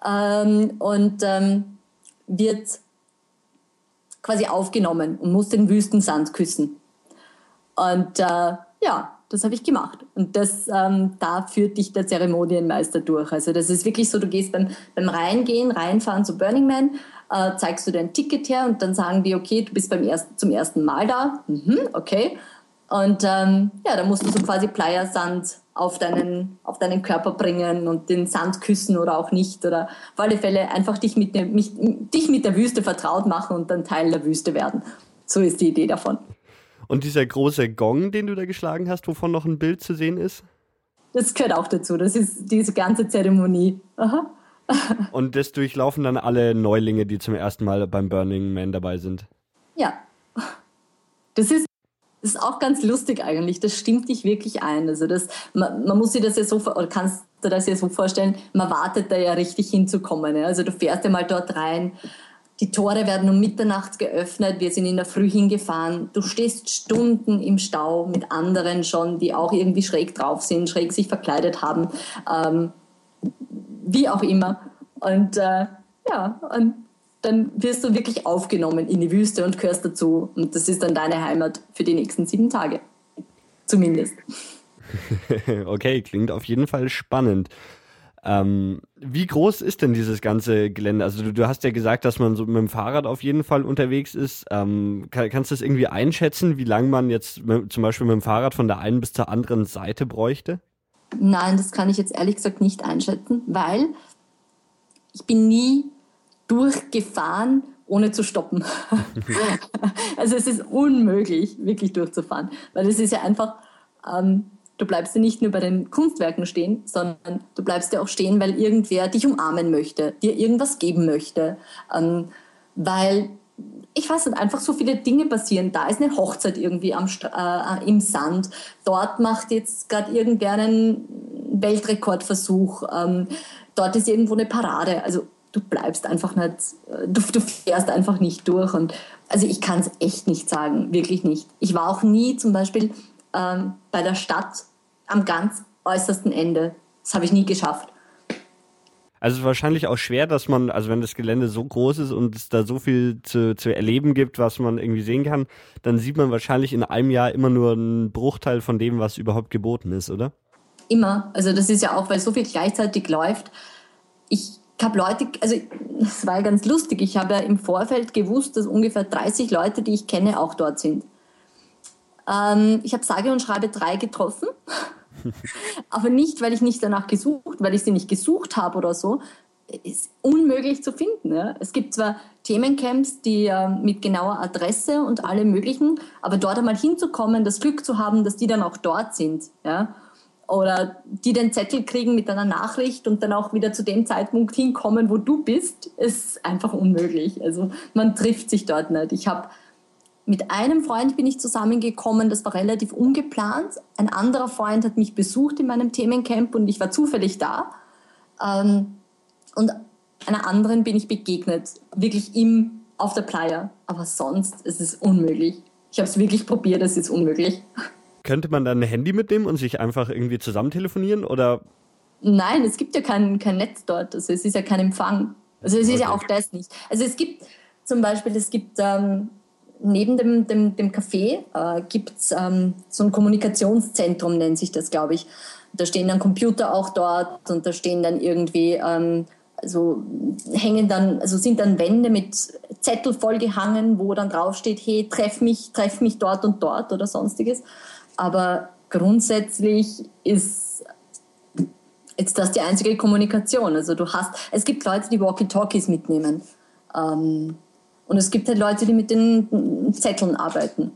ähm, und ähm, wird quasi aufgenommen und muss den Wüstensand küssen. Und äh, ja, das habe ich gemacht. Und das, ähm, da führt dich der Zeremonienmeister durch. Also das ist wirklich so, du gehst beim, beim Reingehen, reinfahren zu Burning Man, äh, zeigst du dein Ticket her und dann sagen die, okay, du bist beim ersten, zum ersten Mal da. Mhm, okay. Und ähm, ja, da musst du so quasi Pleiersand auf deinen, auf deinen Körper bringen und den Sand küssen oder auch nicht. Oder auf alle Fälle einfach dich mit, der, mich, dich mit der Wüste vertraut machen und dann Teil der Wüste werden. So ist die Idee davon. Und dieser große Gong, den du da geschlagen hast, wovon noch ein Bild zu sehen ist? Das gehört auch dazu. Das ist diese ganze Zeremonie. Aha. Und das durchlaufen dann alle Neulinge, die zum ersten Mal beim Burning Man dabei sind. Ja. Das ist, das ist auch ganz lustig eigentlich. Das stimmt dich wirklich ein. Also das, man, man muss sich das ja so, oder kannst du das ja so vorstellen, man wartet da ja richtig hinzukommen. Also du fährst ja mal dort rein die Tore werden um Mitternacht geöffnet. Wir sind in der Früh hingefahren. Du stehst Stunden im Stau mit anderen schon, die auch irgendwie schräg drauf sind, schräg sich verkleidet haben, ähm, wie auch immer. Und äh, ja, und dann wirst du wirklich aufgenommen in die Wüste und gehörst dazu. Und das ist dann deine Heimat für die nächsten sieben Tage. Zumindest. okay, klingt auf jeden Fall spannend. Ähm, wie groß ist denn dieses ganze Gelände? Also du, du, hast ja gesagt, dass man so mit dem Fahrrad auf jeden Fall unterwegs ist. Ähm, kann, kannst du das irgendwie einschätzen, wie lange man jetzt mit, zum Beispiel mit dem Fahrrad von der einen bis zur anderen Seite bräuchte? Nein, das kann ich jetzt ehrlich gesagt nicht einschätzen, weil ich bin nie durchgefahren, ohne zu stoppen. also es ist unmöglich, wirklich durchzufahren, weil es ist ja einfach ähm, du bleibst ja nicht nur bei den Kunstwerken stehen, sondern du bleibst ja auch stehen, weil irgendwer dich umarmen möchte, dir irgendwas geben möchte, ähm, weil ich weiß nicht, einfach so viele Dinge passieren. Da ist eine Hochzeit irgendwie äh, im Sand. Dort macht jetzt gerade irgendwer einen Weltrekordversuch. Ähm, dort ist irgendwo eine Parade. Also du bleibst einfach nicht, äh, du, du fährst einfach nicht durch. Und also ich kann es echt nicht sagen, wirklich nicht. Ich war auch nie zum Beispiel ähm, bei der Stadt am ganz äußersten Ende. Das habe ich nie geschafft. Also wahrscheinlich auch schwer, dass man, also wenn das Gelände so groß ist und es da so viel zu, zu erleben gibt, was man irgendwie sehen kann, dann sieht man wahrscheinlich in einem Jahr immer nur einen Bruchteil von dem, was überhaupt geboten ist, oder? Immer. Also das ist ja auch, weil so viel gleichzeitig läuft. Ich habe Leute, also es war ja ganz lustig, ich habe ja im Vorfeld gewusst, dass ungefähr 30 Leute, die ich kenne, auch dort sind. Ähm, ich habe sage und schreibe drei getroffen. Aber nicht, weil ich nicht danach gesucht, weil ich sie nicht gesucht habe oder so. Ist unmöglich zu finden. Ja. Es gibt zwar Themencamps, die äh, mit genauer Adresse und allem möglichen, aber dort einmal hinzukommen, das Glück zu haben, dass die dann auch dort sind. Ja. oder die den Zettel kriegen mit einer Nachricht und dann auch wieder zu dem Zeitpunkt hinkommen, wo du bist, ist einfach unmöglich. Also man trifft sich dort nicht. Ich habe mit einem Freund bin ich zusammengekommen, das war relativ ungeplant. Ein anderer Freund hat mich besucht in meinem Themencamp und ich war zufällig da. Ähm, und einer anderen bin ich begegnet, wirklich im, auf der Playa. Aber sonst ist es unmöglich. Ich habe es wirklich probiert, es ist unmöglich. Könnte man dann ein Handy mitnehmen und sich einfach irgendwie zusammen telefonieren oder? Nein, es gibt ja kein, kein Netz dort. Also es ist ja kein Empfang. Also es ist okay. ja auch das nicht. Also es gibt zum Beispiel, es gibt ähm, neben dem, dem, dem Café äh, gibt es ähm, so ein Kommunikationszentrum, nennt sich das, glaube ich. Da stehen dann Computer auch dort und da stehen dann irgendwie, ähm, also hängen dann, also sind dann Wände mit Zettel vollgehangen, wo dann draufsteht, hey, treff mich, treff mich dort und dort oder sonstiges. Aber grundsätzlich ist jetzt das die einzige Kommunikation. Also du hast, es gibt Leute, die Walkie-Talkies mitnehmen. Ähm, und es gibt halt Leute, die mit den Zetteln arbeiten.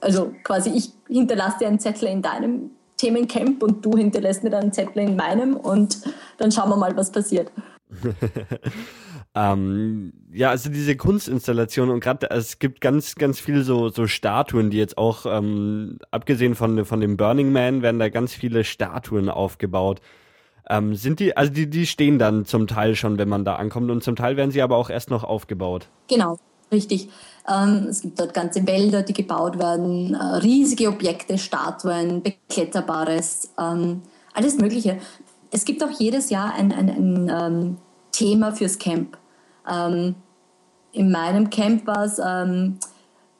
Also quasi ich hinterlasse dir einen Zettel in deinem Themencamp und du hinterlässt mir dann einen Zettel in meinem und dann schauen wir mal, was passiert. Ähm, ja, also diese Kunstinstallation und gerade es gibt ganz, ganz viele so, so Statuen, die jetzt auch, ähm, abgesehen von, von dem Burning Man, werden da ganz viele Statuen aufgebaut. Ähm, sind die, also die, die stehen dann zum Teil schon, wenn man da ankommt und zum Teil werden sie aber auch erst noch aufgebaut. Genau, richtig. Ähm, es gibt dort ganze Wälder, die gebaut werden, äh, riesige Objekte, Statuen, Bekletterbares, ähm, alles Mögliche. Es gibt auch jedes Jahr ein, ein, ein ähm, Thema fürs Camp. Ähm, in meinem Camp war es ähm,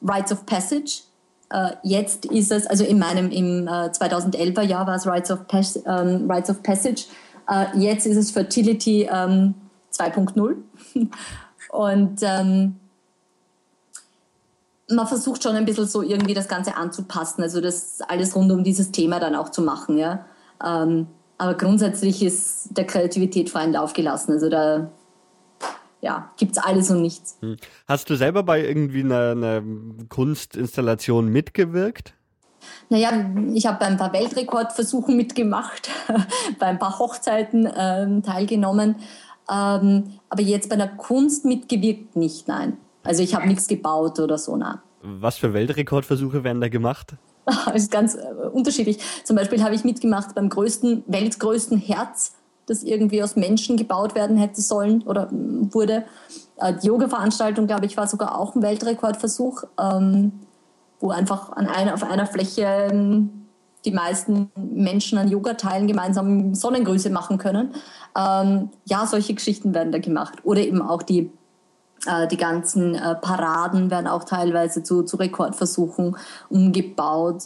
Rites of Passage. Äh, jetzt ist es, also in meinem im äh, 2011er Jahr war es Rites of, Pas ähm, Rites of Passage. Äh, jetzt ist es Fertility 2.0. Ähm, Und ähm, man versucht schon ein bisschen so irgendwie das Ganze anzupassen, also das alles rund um dieses Thema dann auch zu machen. Ja? Ähm, aber grundsätzlich ist der Kreativität freien Lauf gelassen. Also da ja, gibt es alles und nichts. Hm. Hast du selber bei irgendwie einer, einer Kunstinstallation mitgewirkt? Naja, ich habe bei ein paar Weltrekordversuchen mitgemacht, bei ein paar Hochzeiten ähm, teilgenommen, ähm, aber jetzt bei einer Kunst mitgewirkt nicht, nein. Also ich habe nichts gebaut oder so, nein. Was für Weltrekordversuche werden da gemacht? Das ist ganz äh, unterschiedlich. Zum Beispiel habe ich mitgemacht beim größten, weltgrößten Herz das irgendwie aus Menschen gebaut werden hätte sollen oder wurde. Äh, die Yoga-Veranstaltung, glaube ich, war sogar auch ein Weltrekordversuch, ähm, wo einfach an einer, auf einer Fläche ähm, die meisten Menschen an Yoga-Teilen gemeinsam Sonnengrüße machen können. Ähm, ja, solche Geschichten werden da gemacht. Oder eben auch die, äh, die ganzen äh, Paraden werden auch teilweise zu, zu Rekordversuchen umgebaut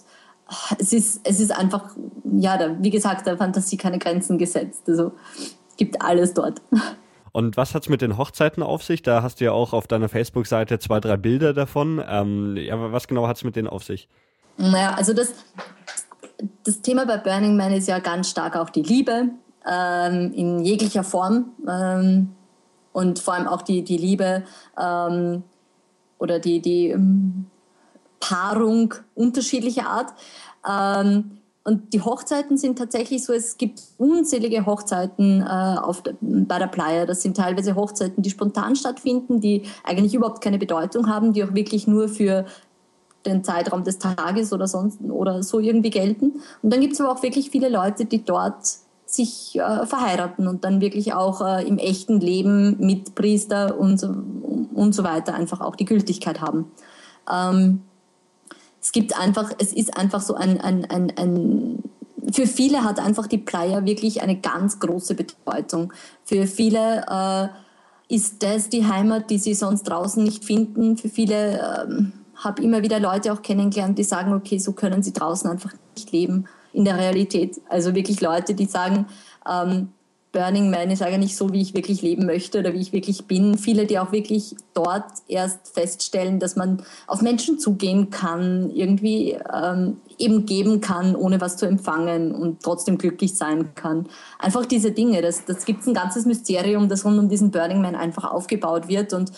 es ist, es ist einfach, ja, da, wie gesagt, der Fantasie keine Grenzen gesetzt. Also gibt alles dort. Und was hat es mit den Hochzeiten auf sich? Da hast du ja auch auf deiner Facebook-Seite zwei, drei Bilder davon. Ähm, ja, was genau hat es mit denen auf sich? Naja, also das, das Thema bei Burning Man ist ja ganz stark auch die Liebe ähm, in jeglicher Form ähm, und vor allem auch die, die Liebe ähm, oder die, die ähm, Paarung unterschiedlicher Art. Ähm, und die Hochzeiten sind tatsächlich so, es gibt unzählige Hochzeiten äh, auf bei der Playa. Das sind teilweise Hochzeiten, die spontan stattfinden, die eigentlich überhaupt keine Bedeutung haben, die auch wirklich nur für den Zeitraum des Tages oder sonst oder so irgendwie gelten. Und dann gibt es aber auch wirklich viele Leute, die dort sich äh, verheiraten und dann wirklich auch äh, im echten Leben mit Priester und, und so weiter einfach auch die Gültigkeit haben. Ähm, es gibt einfach, es ist einfach so ein, ein, ein, ein für viele hat einfach die Playa wirklich eine ganz große Bedeutung. Für viele äh, ist das die Heimat, die sie sonst draußen nicht finden. Für viele ähm, habe immer wieder Leute auch kennengelernt, die sagen, okay, so können sie draußen einfach nicht leben in der Realität. Also wirklich Leute, die sagen, ähm, Burning Man ist eigentlich so, wie ich wirklich leben möchte oder wie ich wirklich bin. Viele, die auch wirklich dort erst feststellen, dass man auf Menschen zugehen kann, irgendwie ähm, eben geben kann, ohne was zu empfangen und trotzdem glücklich sein kann. Einfach diese Dinge, das, das gibt es ein ganzes Mysterium, das rund um diesen Burning Man einfach aufgebaut wird und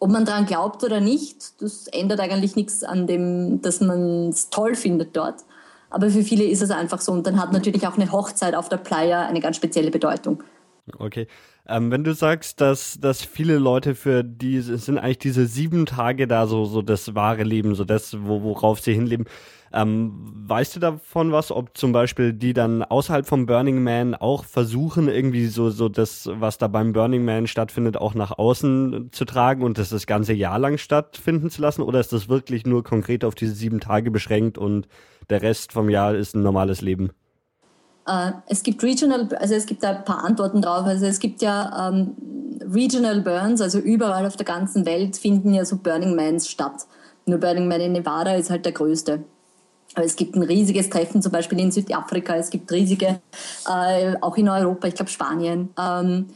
ob man daran glaubt oder nicht, das ändert eigentlich nichts an dem, dass man es toll findet dort. Aber für viele ist es einfach so. Und dann hat natürlich auch eine Hochzeit auf der Playa eine ganz spezielle Bedeutung. Okay. Ähm, wenn du sagst, dass, dass viele Leute für die sind eigentlich diese sieben Tage da so, so das wahre Leben, so das, wo, worauf sie hinleben. Ähm, weißt du davon was, ob zum Beispiel die dann außerhalb vom Burning Man auch versuchen, irgendwie so, so das, was da beim Burning Man stattfindet, auch nach außen zu tragen und das das ganze Jahr lang stattfinden zu lassen? Oder ist das wirklich nur konkret auf diese sieben Tage beschränkt und der Rest vom Jahr ist ein normales Leben? Äh, es gibt Regional, also es gibt da ein paar Antworten drauf. Also es gibt ja ähm, Regional Burns, also überall auf der ganzen Welt finden ja so Burning Mans statt. Nur Burning Man in Nevada ist halt der größte. Aber es gibt ein riesiges Treffen, zum Beispiel in Südafrika, es gibt riesige, äh, auch in Europa, ich glaube Spanien. Ähm,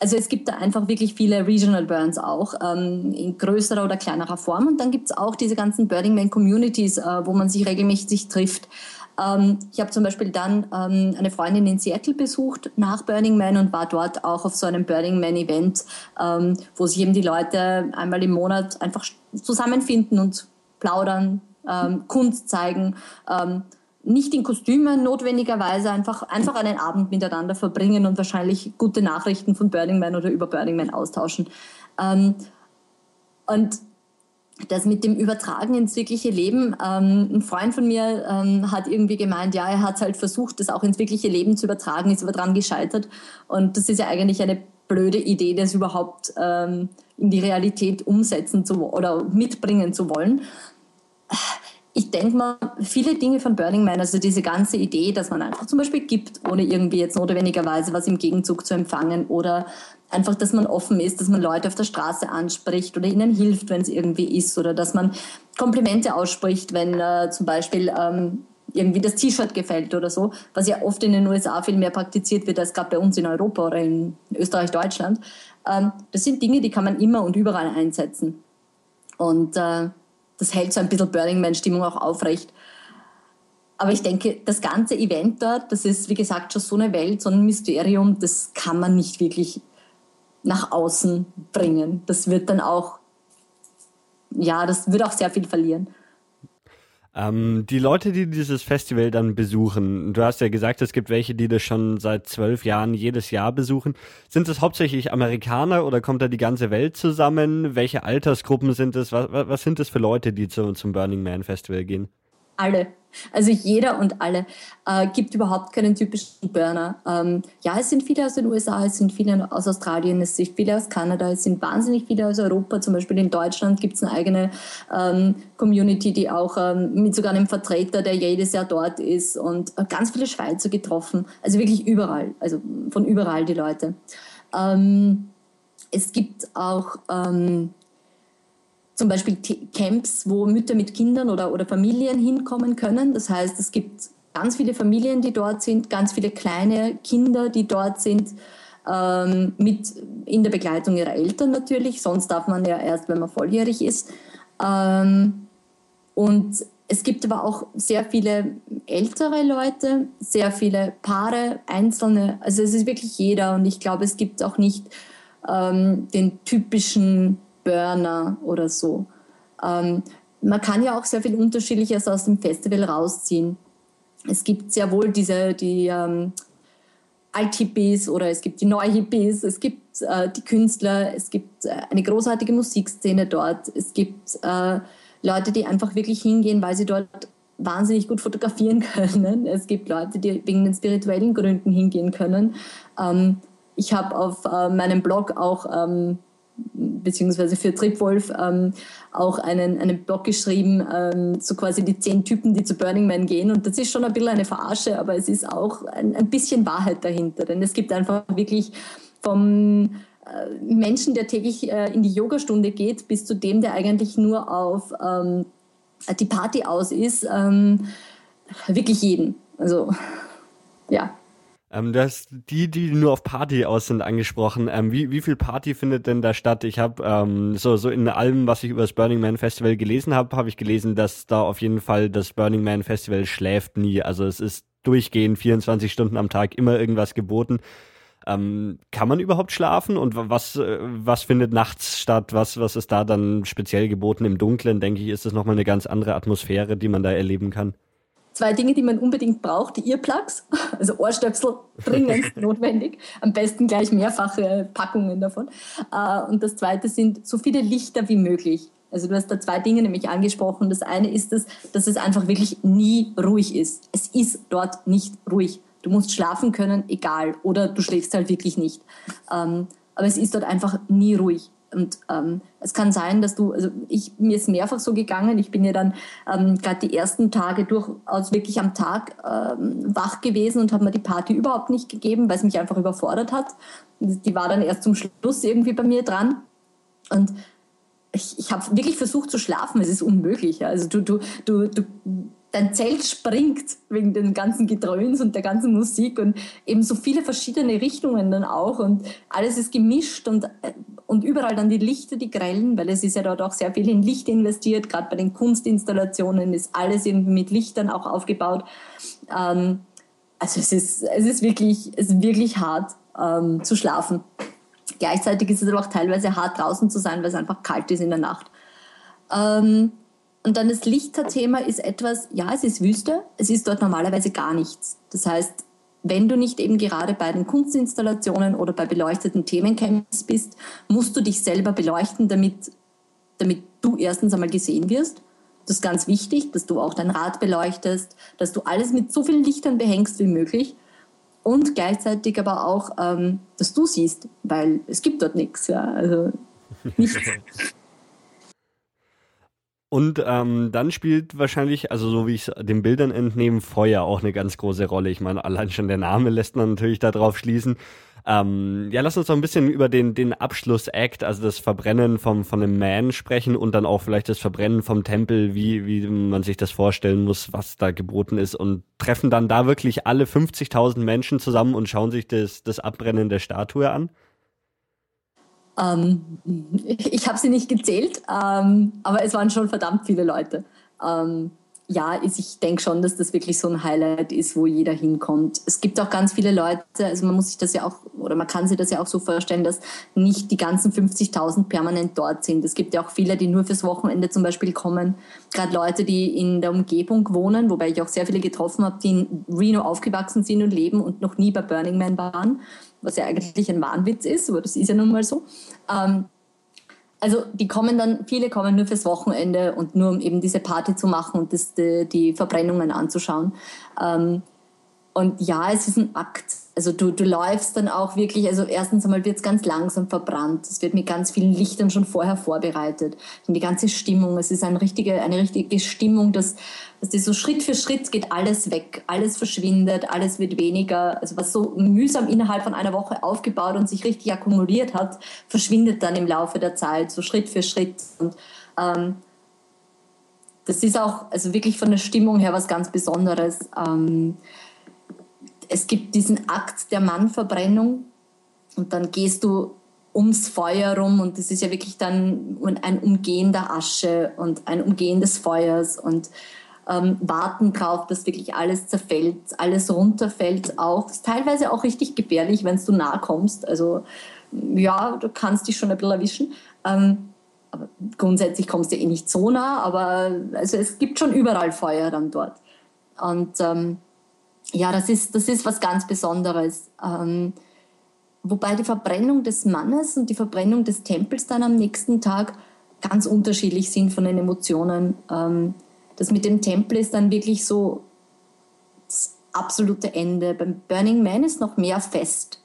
also es gibt da einfach wirklich viele Regional Burns auch, ähm, in größerer oder kleinerer Form. Und dann gibt es auch diese ganzen Burning Man Communities, äh, wo man sich regelmäßig trifft. Ähm, ich habe zum Beispiel dann ähm, eine Freundin in Seattle besucht nach Burning Man und war dort auch auf so einem Burning Man Event, ähm, wo sich eben die Leute einmal im Monat einfach zusammenfinden und plaudern, ähm, Kunst zeigen. Nicht in Kostümen notwendigerweise, einfach, einfach einen Abend miteinander verbringen und wahrscheinlich gute Nachrichten von Burning Man oder über Burning Man austauschen. Ähm, und das mit dem Übertragen ins wirkliche Leben. Ähm, ein Freund von mir ähm, hat irgendwie gemeint, ja, er hat halt versucht, das auch ins wirkliche Leben zu übertragen, ist aber dran gescheitert. Und das ist ja eigentlich eine blöde Idee, das überhaupt ähm, in die Realität umsetzen zu oder mitbringen zu wollen. Ich denke mal, viele Dinge von Burning Man, also diese ganze Idee, dass man einfach zum Beispiel gibt, ohne irgendwie jetzt notwendigerweise was im Gegenzug zu empfangen oder einfach, dass man offen ist, dass man Leute auf der Straße anspricht oder ihnen hilft, wenn es irgendwie ist oder dass man Komplimente ausspricht, wenn äh, zum Beispiel ähm, irgendwie das T-Shirt gefällt oder so, was ja oft in den USA viel mehr praktiziert wird als gerade bei uns in Europa oder in Österreich, Deutschland. Ähm, das sind Dinge, die kann man immer und überall einsetzen. Und äh, das hält so ein bisschen Burning Man-Stimmung auch aufrecht. Aber ich denke, das ganze Event dort, das ist, wie gesagt, schon so eine Welt, so ein Mysterium, das kann man nicht wirklich nach außen bringen. Das wird dann auch, ja, das wird auch sehr viel verlieren. Ähm, die Leute, die dieses Festival dann besuchen, du hast ja gesagt, es gibt welche, die das schon seit zwölf Jahren jedes Jahr besuchen. Sind es hauptsächlich Amerikaner oder kommt da die ganze Welt zusammen? Welche Altersgruppen sind es? Was, was sind es für Leute, die zu, zum Burning Man Festival gehen? Alle. Also jeder und alle äh, gibt überhaupt keinen typischen Burner. Ähm, ja, es sind viele aus den USA, es sind viele aus Australien, es sind viele aus Kanada, es sind wahnsinnig viele aus Europa. Zum Beispiel in Deutschland gibt es eine eigene ähm, Community, die auch ähm, mit sogar einem Vertreter, der jedes Jahr dort ist und äh, ganz viele Schweizer getroffen. Also wirklich überall, also von überall die Leute. Ähm, es gibt auch ähm, zum Beispiel Camps, wo Mütter mit Kindern oder, oder Familien hinkommen können. Das heißt, es gibt ganz viele Familien, die dort sind, ganz viele kleine Kinder, die dort sind, ähm, mit in der Begleitung ihrer Eltern natürlich. Sonst darf man ja erst, wenn man volljährig ist. Ähm, und es gibt aber auch sehr viele ältere Leute, sehr viele Paare, Einzelne. Also es ist wirklich jeder und ich glaube, es gibt auch nicht ähm, den typischen Burner oder so. Ähm, man kann ja auch sehr viel Unterschiedliches aus dem Festival rausziehen. Es gibt sehr wohl diese, die ähm, Alt-Hippies oder es gibt die Neu-Hippies, es gibt äh, die Künstler, es gibt äh, eine großartige Musikszene dort, es gibt äh, Leute, die einfach wirklich hingehen, weil sie dort wahnsinnig gut fotografieren können. Es gibt Leute, die wegen den spirituellen Gründen hingehen können. Ähm, ich habe auf äh, meinem Blog auch ähm, beziehungsweise für Tripwolf ähm, auch einen, einen Blog geschrieben, ähm, so quasi die zehn Typen, die zu Burning Man gehen. Und das ist schon ein bisschen eine Verarsche, aber es ist auch ein, ein bisschen Wahrheit dahinter. Denn es gibt einfach wirklich vom äh, Menschen, der täglich äh, in die Yogastunde geht, bis zu dem, der eigentlich nur auf ähm, die Party aus ist, ähm, wirklich jeden. Also ja. Ähm, du hast die, die nur auf Party aus sind, angesprochen. Ähm, wie, wie viel Party findet denn da statt? Ich habe ähm, so, so in allem, was ich über das Burning Man Festival gelesen habe, habe ich gelesen, dass da auf jeden Fall das Burning Man Festival schläft nie. Also es ist durchgehend 24 Stunden am Tag immer irgendwas geboten. Ähm, kann man überhaupt schlafen und was, äh, was findet nachts statt? Was, was ist da dann speziell geboten im Dunkeln? Denke ich, ist das nochmal eine ganz andere Atmosphäre, die man da erleben kann zwei Dinge, die man unbedingt braucht, die Earplugs, also Ohrstöpsel, dringend notwendig, am besten gleich mehrfache Packungen davon. Äh, und das zweite sind so viele Lichter wie möglich. Also du hast da zwei Dinge nämlich angesprochen. Das eine ist es, dass es einfach wirklich nie ruhig ist. Es ist dort nicht ruhig. Du musst schlafen können, egal. Oder du schläfst halt wirklich nicht. Ähm, aber es ist dort einfach nie ruhig. Und ähm, es kann sein, dass du, also ich, mir ist mehrfach so gegangen, ich bin ja dann ähm, gerade die ersten Tage durchaus wirklich am Tag ähm, wach gewesen und habe mir die Party überhaupt nicht gegeben, weil es mich einfach überfordert hat. Die war dann erst zum Schluss irgendwie bei mir dran. Und ich, ich habe wirklich versucht zu schlafen, es ist unmöglich. Also du, du, du, du, dein Zelt springt wegen den ganzen Gedröhns und der ganzen Musik und eben so viele verschiedene Richtungen dann auch und alles ist gemischt und, und überall dann die Lichter, die grellen, weil es ist ja dort auch sehr viel in Licht investiert, gerade bei den Kunstinstallationen ist alles irgendwie mit Lichtern auch aufgebaut. Ähm, also es ist, es ist wirklich, es ist wirklich hart ähm, zu schlafen. Gleichzeitig ist es aber auch teilweise hart draußen zu sein, weil es einfach kalt ist in der Nacht. Ähm, und dann das Lichterthema ist etwas, ja, es ist Wüste, es ist dort normalerweise gar nichts. Das heißt, wenn du nicht eben gerade bei den Kunstinstallationen oder bei beleuchteten Themencamps bist, musst du dich selber beleuchten, damit, damit du erstens einmal gesehen wirst. Das ist ganz wichtig, dass du auch dein Rad beleuchtest, dass du alles mit so vielen Lichtern behängst wie möglich und gleichzeitig aber auch, ähm, dass du siehst, weil es gibt dort nichts, ja, also nichts. Und ähm, dann spielt wahrscheinlich, also so wie ich es den Bildern entnehme, Feuer auch eine ganz große Rolle. Ich meine, allein schon der Name lässt man natürlich darauf schließen. Ähm, ja, lass uns doch ein bisschen über den, den Abschlussakt, also das Verbrennen vom, von einem Man sprechen und dann auch vielleicht das Verbrennen vom Tempel, wie, wie man sich das vorstellen muss, was da geboten ist und treffen dann da wirklich alle 50.000 Menschen zusammen und schauen sich das, das Abbrennen der Statue an? Ähm, ich habe sie nicht gezählt, ähm, aber es waren schon verdammt viele Leute. Ähm, ja, ich denke schon, dass das wirklich so ein Highlight ist, wo jeder hinkommt. Es gibt auch ganz viele Leute, also man muss sich das ja auch, oder man kann sich das ja auch so vorstellen, dass nicht die ganzen 50.000 permanent dort sind. Es gibt ja auch viele, die nur fürs Wochenende zum Beispiel kommen. Gerade Leute, die in der Umgebung wohnen, wobei ich auch sehr viele getroffen habe, die in Reno aufgewachsen sind und leben und noch nie bei Burning Man waren, was ja eigentlich ein Wahnwitz ist, aber das ist ja nun mal so. Ähm, also die kommen dann, viele kommen nur fürs Wochenende und nur um eben diese Party zu machen und das, die, die Verbrennungen anzuschauen. Ähm, und ja, es ist ein Akt. Also du, du läufst dann auch wirklich, also erstens einmal wird es ganz langsam verbrannt. Es wird mit ganz vielen Lichtern schon vorher vorbereitet. Und die ganze Stimmung, es ist eine richtige, eine richtige Stimmung, dass, dass die so Schritt für Schritt geht alles weg, alles verschwindet, alles wird weniger. Also was so mühsam innerhalb von einer Woche aufgebaut und sich richtig akkumuliert hat, verschwindet dann im Laufe der Zeit, so Schritt für Schritt. Und ähm, das ist auch also wirklich von der Stimmung her was ganz Besonderes. Ähm, es gibt diesen Akt der Mannverbrennung und dann gehst du ums Feuer rum und das ist ja wirklich dann ein Umgehen der Asche und ein Umgehen des Feuers und ähm, warten drauf, dass wirklich alles zerfällt, alles runterfällt auch. Ist teilweise auch richtig gefährlich, wenn du nah kommst. Also ja, du kannst dich schon ein bisschen erwischen. Ähm, aber grundsätzlich kommst du eh nicht so nah, aber also es gibt schon überall Feuer dann dort. Und ähm, ja, das ist, das ist was ganz Besonderes. Ähm, wobei die Verbrennung des Mannes und die Verbrennung des Tempels dann am nächsten Tag ganz unterschiedlich sind von den Emotionen. Ähm, das mit dem Tempel ist dann wirklich so das absolute Ende. Beim Burning Man ist noch mehr fest.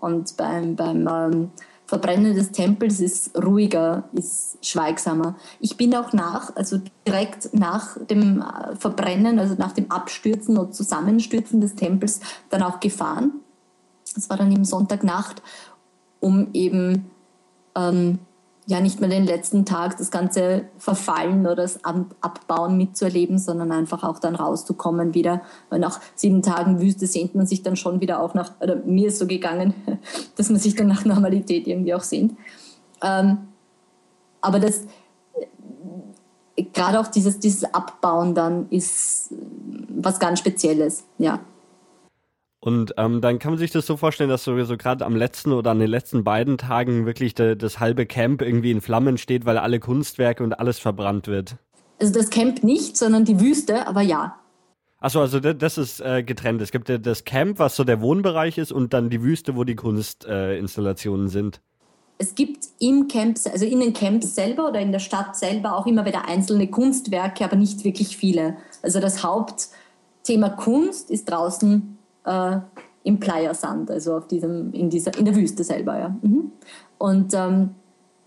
Und beim, beim ähm, Verbrennen des Tempels ist ruhiger, ist schweigsamer. Ich bin auch nach, also direkt nach dem äh, Verbrennen, also nach dem Abstürzen oder Zusammenstürzen des Tempels, dann auch gefahren. Das war dann im Sonntagnacht, um eben ähm, ja nicht mehr den letzten Tag das ganze Verfallen oder das Abbauen mitzuerleben, sondern einfach auch dann rauszukommen wieder. Weil nach sieben Tagen Wüste sehnt man sich dann schon wieder auch nach, oder mir ist so gegangen, dass man sich dann nach Normalität irgendwie auch sehnt. Ähm, aber das, gerade auch dieses, dieses Abbauen dann ist was ganz Spezielles, ja. Und ähm, dann kann man sich das so vorstellen, dass so, so gerade am letzten oder an den letzten beiden Tagen wirklich de, das halbe Camp irgendwie in Flammen steht, weil alle Kunstwerke und alles verbrannt wird. Also das Camp nicht, sondern die Wüste, aber ja. Achso, also das ist äh, getrennt. Es gibt ja das Camp, was so der Wohnbereich ist, und dann die Wüste, wo die Kunstinstallationen äh, sind. Es gibt im Camp, also in den Camps selber oder in der Stadt selber auch immer wieder einzelne Kunstwerke, aber nicht wirklich viele. Also das Hauptthema Kunst ist draußen äh, im Playa Sand, also auf diesem, in, dieser, in der Wüste selber. Ja. Mhm. Und ähm,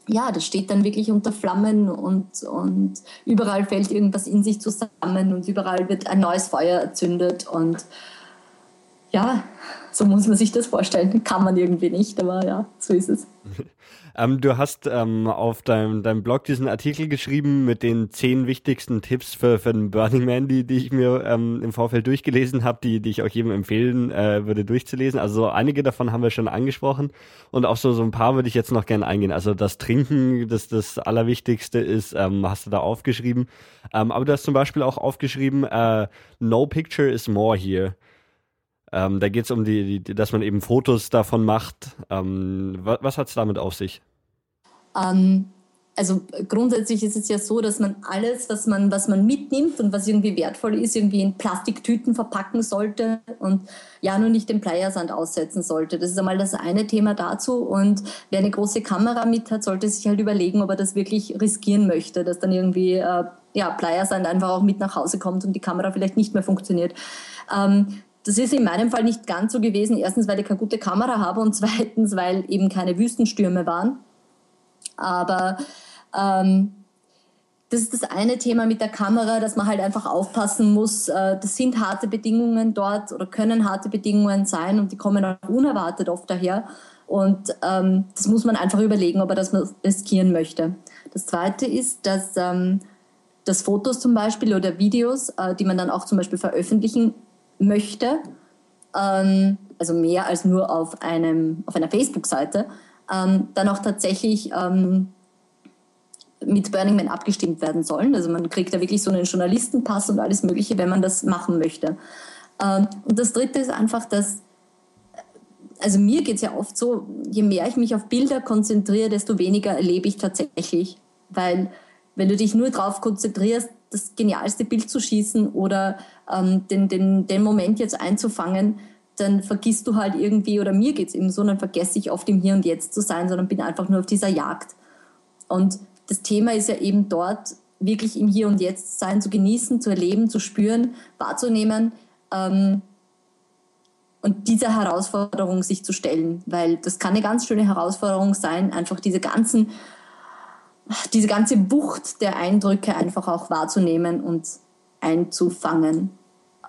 ja, das steht dann wirklich unter Flammen und, und überall fällt irgendwas in sich zusammen und überall wird ein neues Feuer erzündet und ja, so muss man sich das vorstellen. Kann man irgendwie nicht, aber ja, so ist es. Ähm, du hast ähm, auf deinem, deinem Blog diesen Artikel geschrieben mit den zehn wichtigsten Tipps für, für den Burning Man, die, die ich mir ähm, im Vorfeld durchgelesen habe, die, die ich auch jedem empfehlen äh, würde durchzulesen. Also einige davon haben wir schon angesprochen und auch so, so ein paar würde ich jetzt noch gerne eingehen. Also das Trinken, das das Allerwichtigste ist, ähm, hast du da aufgeschrieben. Ähm, aber du hast zum Beispiel auch aufgeschrieben, äh, No picture is more here. Ähm, da geht es um die, die, dass man eben Fotos davon macht. Ähm, was was hat es damit auf sich? Ähm, also grundsätzlich ist es ja so, dass man alles, was man, was man mitnimmt und was irgendwie wertvoll ist, irgendwie in Plastiktüten verpacken sollte und ja nur nicht den Pleiersand aussetzen sollte. Das ist einmal das eine Thema dazu. Und wer eine große Kamera mit hat, sollte sich halt überlegen, ob er das wirklich riskieren möchte, dass dann irgendwie äh, ja, Pleiersand einfach auch mit nach Hause kommt und die Kamera vielleicht nicht mehr funktioniert. Ähm, das ist in meinem Fall nicht ganz so gewesen. Erstens, weil ich keine gute Kamera habe und zweitens, weil eben keine Wüstenstürme waren. Aber ähm, das ist das eine Thema mit der Kamera, dass man halt einfach aufpassen muss. Äh, das sind harte Bedingungen dort oder können harte Bedingungen sein und die kommen auch unerwartet oft daher. Und ähm, das muss man einfach überlegen, ob er das riskieren möchte. Das zweite ist, dass, ähm, dass Fotos zum Beispiel oder Videos, äh, die man dann auch zum Beispiel veröffentlichen möchte, ähm, also mehr als nur auf, einem, auf einer Facebook-Seite, ähm, dann auch tatsächlich ähm, mit Burning Man abgestimmt werden sollen. Also man kriegt da wirklich so einen Journalistenpass und alles Mögliche, wenn man das machen möchte. Ähm, und das Dritte ist einfach, dass also mir geht es ja oft so, je mehr ich mich auf Bilder konzentriere, desto weniger erlebe ich tatsächlich. Weil wenn du dich nur darauf konzentrierst, das genialste Bild zu schießen oder ähm, den, den, den Moment jetzt einzufangen, dann vergisst du halt irgendwie, oder mir geht es eben so, dann vergesse ich oft im Hier und Jetzt zu sein, sondern bin einfach nur auf dieser Jagd. Und das Thema ist ja eben dort, wirklich im Hier und Jetzt sein, zu genießen, zu erleben, zu spüren, wahrzunehmen ähm, und dieser Herausforderung sich zu stellen, weil das kann eine ganz schöne Herausforderung sein, einfach diese ganzen diese ganze Wucht der Eindrücke einfach auch wahrzunehmen und einzufangen.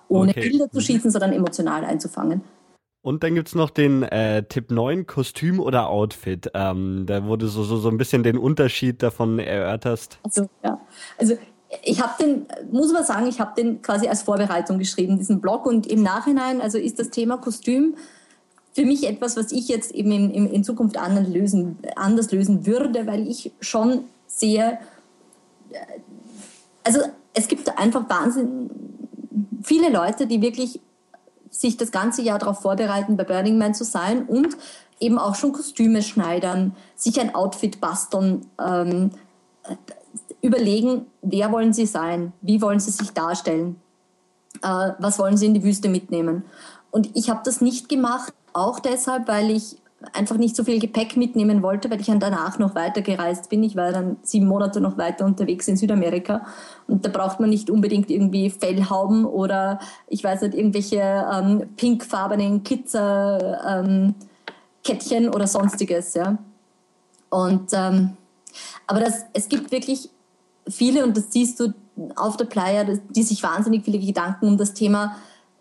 Ohne okay. Bilder zu mhm. schießen, sondern emotional einzufangen. Und dann gibt es noch den äh, Tipp 9, Kostüm oder Outfit. Ähm, da wurde so, so, so ein bisschen den Unterschied davon erörterst. Also, ja. Also ich habe den, muss man sagen, ich habe den quasi als Vorbereitung geschrieben, diesen Blog. Und im Nachhinein, also ist das Thema Kostüm für mich etwas, was ich jetzt eben in, in, in Zukunft anders lösen, anders lösen würde, weil ich schon sehr, äh, also es gibt einfach wahnsinnig viele Leute, die wirklich sich das ganze Jahr darauf vorbereiten, bei Burning Man zu sein und eben auch schon Kostüme schneidern, sich ein Outfit basteln, ähm, überlegen, wer wollen sie sein, wie wollen sie sich darstellen, äh, was wollen sie in die Wüste mitnehmen. Und ich habe das nicht gemacht, auch deshalb, weil ich einfach nicht so viel Gepäck mitnehmen wollte, weil ich dann danach noch weiter gereist bin. Ich war dann sieben Monate noch weiter unterwegs in Südamerika und da braucht man nicht unbedingt irgendwie Fellhauben oder ich weiß nicht, irgendwelche ähm, pinkfarbenen Kitzer ähm, Kettchen oder sonstiges. Ja. Und, ähm, aber das, es gibt wirklich viele und das siehst du auf der Playa, die sich wahnsinnig viele Gedanken um das Thema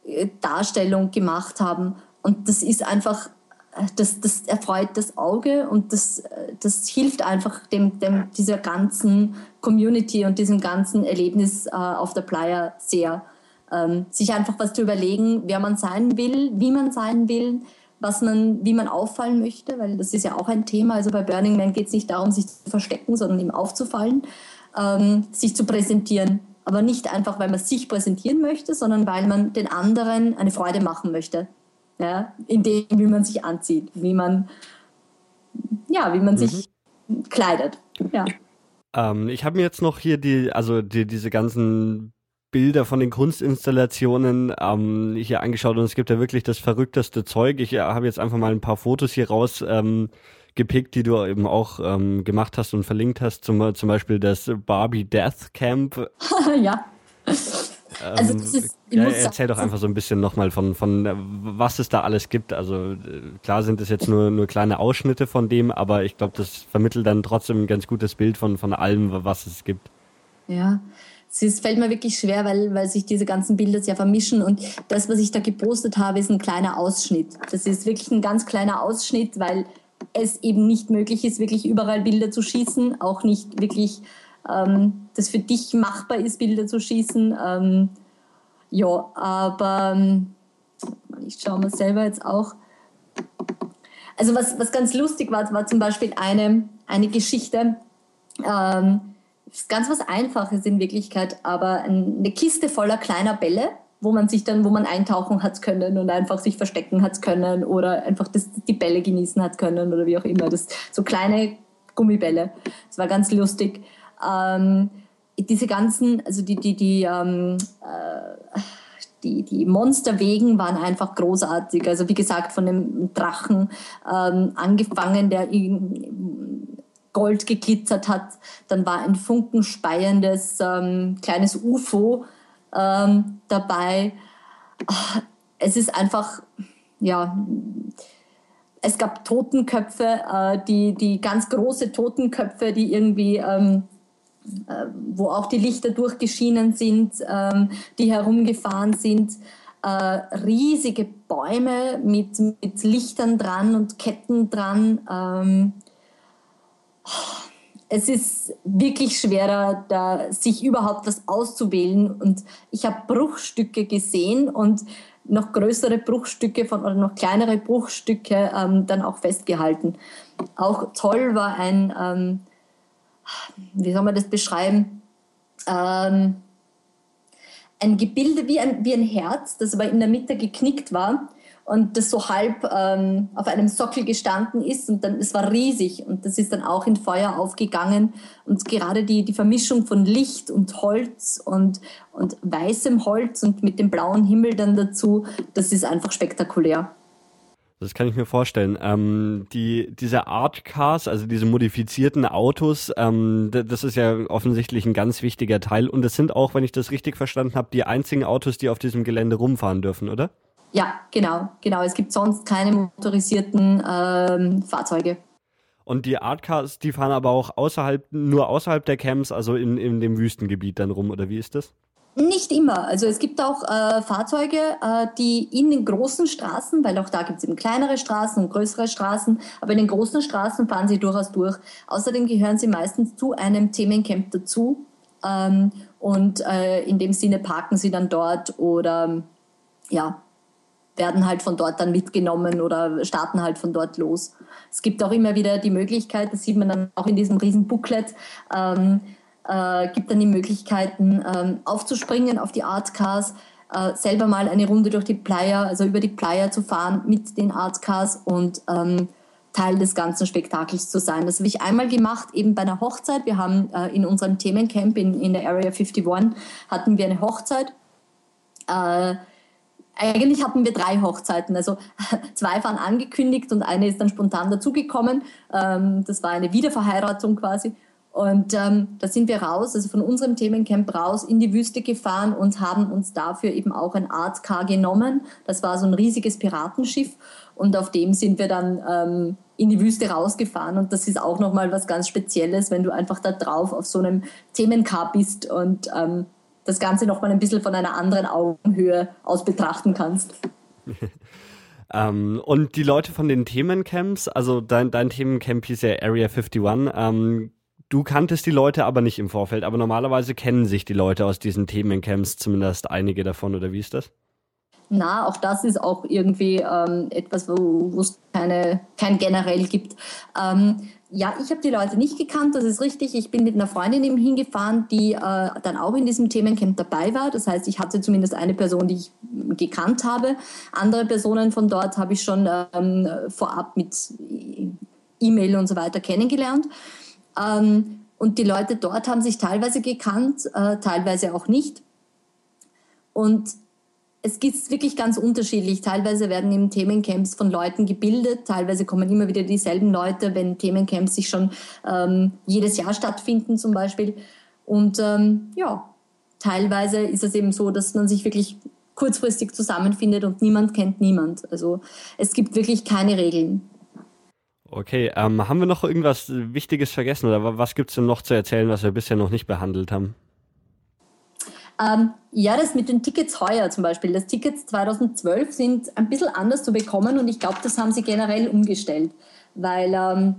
äh, Darstellung gemacht haben. Und das ist einfach das, das erfreut das Auge und das, das hilft einfach dem, dem, dieser ganzen Community und diesem ganzen Erlebnis äh, auf der Playa sehr. Ähm, sich einfach was zu überlegen, wer man sein will, wie man sein will, was man, wie man auffallen möchte, weil das ist ja auch ein Thema. Also bei Burning Man geht es nicht darum, sich zu verstecken, sondern ihm aufzufallen, ähm, sich zu präsentieren. Aber nicht einfach, weil man sich präsentieren möchte, sondern weil man den anderen eine Freude machen möchte ja, in dem, wie man sich anzieht, wie man, ja, wie man mhm. sich kleidet. Ja. Ähm, ich habe mir jetzt noch hier die, also die, diese ganzen Bilder von den Kunstinstallationen ähm, hier angeschaut und es gibt ja wirklich das verrückteste Zeug. Ich äh, habe jetzt einfach mal ein paar Fotos hier raus ähm, gepickt, die du eben auch ähm, gemacht hast und verlinkt hast. Zum, zum Beispiel das Barbie Death Camp. ja. Also das ist, ja, erzähl doch einfach so ein bisschen nochmal von, von was es da alles gibt. Also klar sind es jetzt nur, nur kleine Ausschnitte von dem, aber ich glaube, das vermittelt dann trotzdem ein ganz gutes Bild von, von allem, was es gibt. Ja, es fällt mir wirklich schwer, weil, weil sich diese ganzen Bilder sehr vermischen und das, was ich da gepostet habe, ist ein kleiner Ausschnitt. Das ist wirklich ein ganz kleiner Ausschnitt, weil es eben nicht möglich ist, wirklich überall Bilder zu schießen, auch nicht wirklich ähm, das für dich machbar ist, Bilder zu schießen. Ähm, ja, aber ähm, ich schaue mir selber jetzt auch. Also was, was ganz lustig war, war zum Beispiel eine, eine Geschichte, ähm, ist ganz was Einfaches in Wirklichkeit, aber eine Kiste voller kleiner Bälle, wo man sich dann, wo man eintauchen hat können und einfach sich verstecken hat können oder einfach das, die Bälle genießen hat können oder wie auch immer. Das, so kleine Gummibälle. Das war ganz lustig. Ähm, diese ganzen, also die, die, die, ähm, äh, die, die Monsterwegen waren einfach großartig. Also wie gesagt, von dem Drachen ähm, angefangen, der Gold geglitzert hat. Dann war ein funkenspeiendes ähm, kleines UFO ähm, dabei. Es ist einfach, ja, es gab Totenköpfe, äh, die, die ganz große Totenköpfe, die irgendwie ähm, äh, wo auch die Lichter durchgeschienen sind, ähm, die herumgefahren sind. Äh, riesige Bäume mit, mit Lichtern dran und Ketten dran. Ähm, es ist wirklich schwerer, da sich überhaupt was auszuwählen. Und ich habe Bruchstücke gesehen und noch größere Bruchstücke von oder noch kleinere Bruchstücke ähm, dann auch festgehalten. Auch toll war ein ähm, wie soll man das beschreiben, ähm, ein Gebilde wie ein, wie ein Herz, das aber in der Mitte geknickt war und das so halb ähm, auf einem Sockel gestanden ist und dann, es war riesig und das ist dann auch in Feuer aufgegangen und gerade die, die Vermischung von Licht und Holz und, und weißem Holz und mit dem blauen Himmel dann dazu, das ist einfach spektakulär. Das kann ich mir vorstellen. Ähm, die, diese Art Cars, also diese modifizierten Autos, ähm, das ist ja offensichtlich ein ganz wichtiger Teil. Und es sind auch, wenn ich das richtig verstanden habe, die einzigen Autos, die auf diesem Gelände rumfahren dürfen, oder? Ja, genau, genau. Es gibt sonst keine motorisierten ähm, Fahrzeuge. Und die Art Cars, die fahren aber auch außerhalb, nur außerhalb der Camps, also in, in dem Wüstengebiet dann rum, oder wie ist das? Nicht immer. Also es gibt auch äh, Fahrzeuge, äh, die in den großen Straßen, weil auch da gibt es eben kleinere Straßen und größere Straßen, aber in den großen Straßen fahren sie durchaus durch. Außerdem gehören sie meistens zu einem Themencamp dazu ähm, und äh, in dem Sinne parken sie dann dort oder ja, werden halt von dort dann mitgenommen oder starten halt von dort los. Es gibt auch immer wieder die Möglichkeit, das sieht man dann auch in diesem riesen Booklet, ähm, äh, gibt dann die Möglichkeiten ähm, aufzuspringen auf die Artcars, äh, selber mal eine Runde durch die Playa, also über die Playa zu fahren mit den Artcars und ähm, Teil des ganzen Spektakels zu sein. Das habe ich einmal gemacht, eben bei einer Hochzeit. Wir haben äh, in unserem Themencamp in, in der Area 51 hatten wir eine Hochzeit. Äh, eigentlich hatten wir drei Hochzeiten. Also zwei waren angekündigt und eine ist dann spontan dazugekommen. Ähm, das war eine Wiederverheiratung quasi. Und ähm, da sind wir raus, also von unserem Themencamp raus in die Wüste gefahren und haben uns dafür eben auch ein Art Car genommen. Das war so ein riesiges Piratenschiff und auf dem sind wir dann ähm, in die Wüste rausgefahren und das ist auch nochmal was ganz Spezielles, wenn du einfach da drauf auf so einem Themencar bist und ähm, das Ganze nochmal ein bisschen von einer anderen Augenhöhe aus betrachten kannst. Ähm, und die Leute von den Themencamps, also dein, dein Themencamp hieß ja Area 51, ähm, Du kanntest die Leute aber nicht im Vorfeld, aber normalerweise kennen sich die Leute aus diesen Themencamps, zumindest einige davon, oder wie ist das? Na, auch das ist auch irgendwie ähm, etwas, wo es kein generell gibt. Ähm, ja, ich habe die Leute nicht gekannt, das ist richtig. Ich bin mit einer Freundin eben hingefahren, die äh, dann auch in diesem Themencamp dabei war. Das heißt, ich hatte zumindest eine Person, die ich gekannt habe. Andere Personen von dort habe ich schon ähm, vorab mit E-Mail und so weiter kennengelernt. Ähm, und die Leute dort haben sich teilweise gekannt, äh, teilweise auch nicht. Und es gibt wirklich ganz unterschiedlich. Teilweise werden eben Themencamps von Leuten gebildet, teilweise kommen immer wieder dieselben Leute, wenn Themencamps sich schon ähm, jedes Jahr stattfinden zum Beispiel. Und ähm, ja, teilweise ist es eben so, dass man sich wirklich kurzfristig zusammenfindet und niemand kennt niemand. Also es gibt wirklich keine Regeln. Okay, ähm, haben wir noch irgendwas Wichtiges vergessen oder was gibt es denn noch zu erzählen, was wir bisher noch nicht behandelt haben? Ähm, ja, das mit den Tickets heuer zum Beispiel. Das Tickets 2012 sind ein bisschen anders zu bekommen und ich glaube, das haben sie generell umgestellt, weil ähm,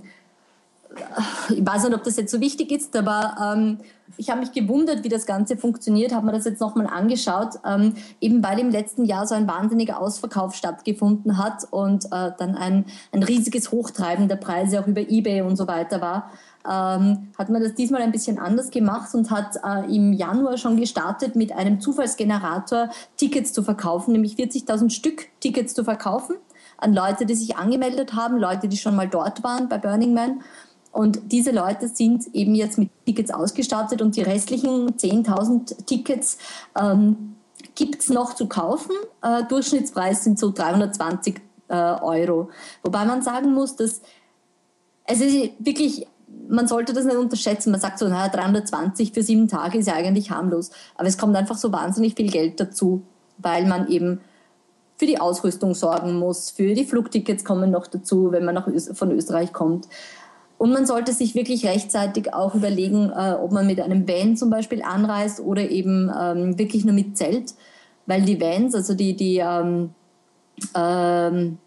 ich weiß nicht, ob das jetzt so wichtig ist, aber ähm, ich habe mich gewundert, wie das Ganze funktioniert, habe mir das jetzt nochmal angeschaut, ähm, eben weil im letzten Jahr so ein wahnsinniger Ausverkauf stattgefunden hat und äh, dann ein, ein riesiges Hochtreiben der Preise auch über Ebay und so weiter war. Ähm, hat man das diesmal ein bisschen anders gemacht und hat äh, im Januar schon gestartet, mit einem Zufallsgenerator Tickets zu verkaufen, nämlich 40.000 Stück Tickets zu verkaufen an Leute, die sich angemeldet haben, Leute, die schon mal dort waren bei Burning Man. Und diese Leute sind eben jetzt mit Tickets ausgestattet und die restlichen 10.000 Tickets ähm, gibt es noch zu kaufen. Äh, Durchschnittspreis sind so 320 äh, Euro. Wobei man sagen muss, dass es ist wirklich, man sollte das nicht unterschätzen. Man sagt so, naja, 320 für sieben Tage ist ja eigentlich harmlos. Aber es kommt einfach so wahnsinnig viel Geld dazu, weil man eben für die Ausrüstung sorgen muss, für die Flugtickets kommen noch dazu, wenn man nach Öst von Österreich kommt. Und man sollte sich wirklich rechtzeitig auch überlegen, äh, ob man mit einem Van zum Beispiel anreist oder eben ähm, wirklich nur mit Zelt, weil die Vans, also die, die ähm, ähm,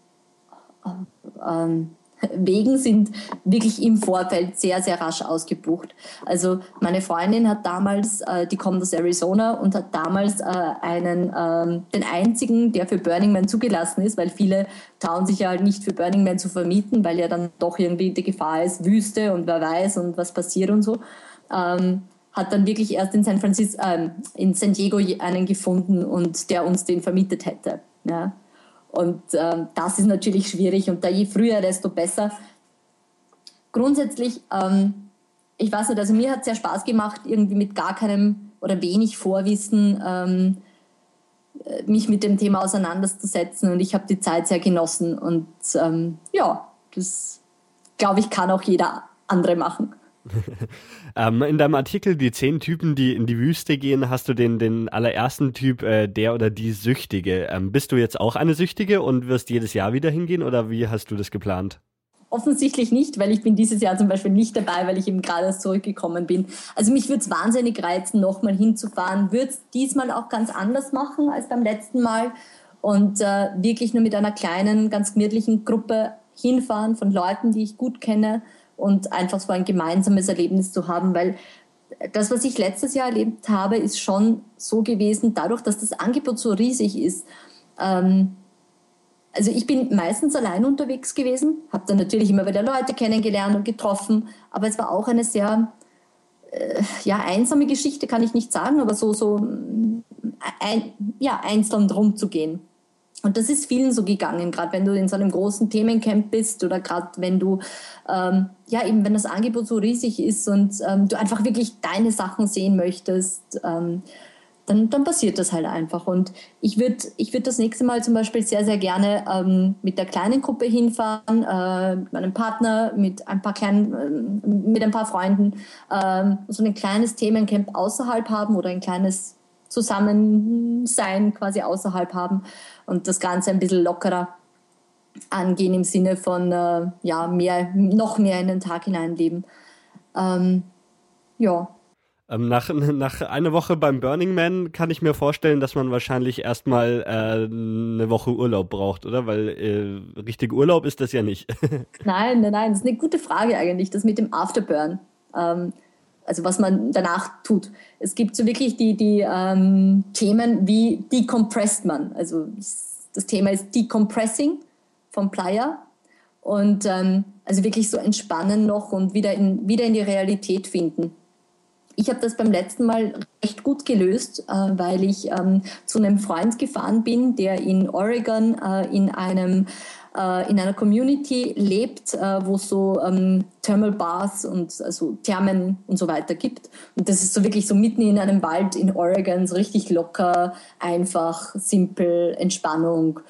ähm Wegen sind wirklich im Vorfeld sehr, sehr rasch ausgebucht. Also meine Freundin hat damals, äh, die kommt aus Arizona und hat damals äh, einen, ähm, den einzigen, der für Burning Man zugelassen ist, weil viele trauen sich ja halt nicht für Burning Man zu vermieten, weil ja dann doch irgendwie die Gefahr ist, Wüste und wer weiß und was passiert und so. Ähm, hat dann wirklich erst in San Francisco, äh, in San Diego einen gefunden und der uns den vermietet hätte. Ja. Und ähm, das ist natürlich schwierig und da je früher, desto besser. Grundsätzlich, ähm, ich weiß nicht, also mir hat es sehr Spaß gemacht, irgendwie mit gar keinem oder wenig Vorwissen ähm, äh, mich mit dem Thema auseinanderzusetzen und ich habe die Zeit sehr genossen und ähm, ja, das glaube ich kann auch jeder andere machen. ähm, in deinem Artikel Die zehn Typen, die in die Wüste gehen, hast du den, den allerersten Typ, äh, der oder die Süchtige. Ähm, bist du jetzt auch eine Süchtige und wirst jedes Jahr wieder hingehen oder wie hast du das geplant? Offensichtlich nicht, weil ich bin dieses Jahr zum Beispiel nicht dabei, weil ich eben gerade erst zurückgekommen bin. Also mich würde es wahnsinnig reizen, nochmal hinzufahren. Würde es diesmal auch ganz anders machen als beim letzten Mal und äh, wirklich nur mit einer kleinen, ganz gemütlichen Gruppe hinfahren von Leuten, die ich gut kenne und einfach so ein gemeinsames Erlebnis zu haben, weil das, was ich letztes Jahr erlebt habe, ist schon so gewesen, dadurch, dass das Angebot so riesig ist. Ähm, also ich bin meistens allein unterwegs gewesen, habe dann natürlich immer wieder Leute kennengelernt und getroffen, aber es war auch eine sehr äh, ja, einsame Geschichte, kann ich nicht sagen, aber so, so ein, ja, einzeln rumzugehen. Und das ist vielen so gegangen, gerade wenn du in so einem großen Themencamp bist oder gerade wenn du, ähm, ja, eben wenn das Angebot so riesig ist und ähm, du einfach wirklich deine Sachen sehen möchtest, ähm, dann, dann passiert das halt einfach. Und ich würde ich würd das nächste Mal zum Beispiel sehr, sehr gerne ähm, mit der kleinen Gruppe hinfahren, äh, mit meinem Partner, mit ein paar kleinen, äh, mit ein paar Freunden, äh, so ein kleines Themencamp außerhalb haben oder ein kleines Zusammensein quasi außerhalb haben und das Ganze ein bisschen lockerer angehen im Sinne von äh, ja, mehr, noch mehr in den Tag hineinleben. Ähm, ja. Ähm, nach, nach einer Woche beim Burning Man kann ich mir vorstellen, dass man wahrscheinlich erstmal äh, eine Woche Urlaub braucht, oder? Weil äh, richtig Urlaub ist das ja nicht. nein, nein, nein, das ist eine gute Frage eigentlich, das mit dem Afterburn. Ähm, also was man danach tut. Es gibt so wirklich die, die ähm, Themen, wie decompresst man. Also das Thema ist Decompressing vom Playa und ähm, also wirklich so entspannen noch und wieder in, wieder in die Realität finden. ich habe das beim letzten Mal recht gut gelöst, äh, weil ich ähm, zu einem Freund gefahren bin, der in Oregon äh, in einem äh, in einer Community lebt, äh, wo es so ähm, Thermal Baths und also Thermen und so weiter gibt. Und das ist so wirklich so mitten in einem Wald in Oregon, so richtig locker, einfach, simpel, Entspannung,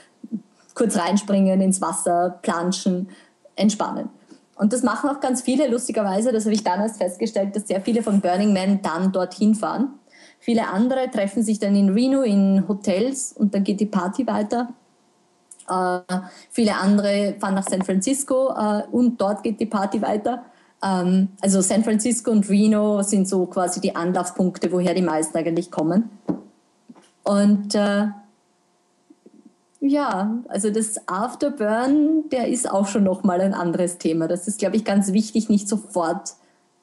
kurz reinspringen ins Wasser, planschen, entspannen. Und das machen auch ganz viele, lustigerweise, das habe ich dann erst festgestellt, dass sehr viele von Burning Man dann dorthin fahren. Viele andere treffen sich dann in Reno in Hotels und dann geht die Party weiter. Äh, viele andere fahren nach San Francisco äh, und dort geht die Party weiter. Ähm, also San Francisco und Reno sind so quasi die Anlaufpunkte, woher die meisten eigentlich kommen. Und äh, ja, also das Afterburn, der ist auch schon nochmal ein anderes Thema. Das ist, glaube ich, ganz wichtig, nicht sofort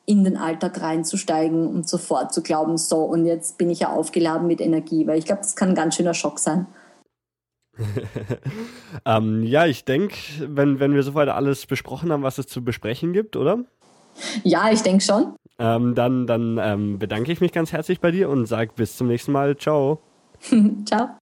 in den Alltag reinzusteigen und sofort zu glauben, so und jetzt bin ich ja aufgeladen mit Energie, weil ich glaube, das kann ein ganz schöner Schock sein. ähm, ja, ich denke, wenn, wenn wir soweit alles besprochen haben, was es zu besprechen gibt, oder? Ja, ich denke schon. Ähm, dann dann ähm, bedanke ich mich ganz herzlich bei dir und sage bis zum nächsten Mal. Ciao. Ciao.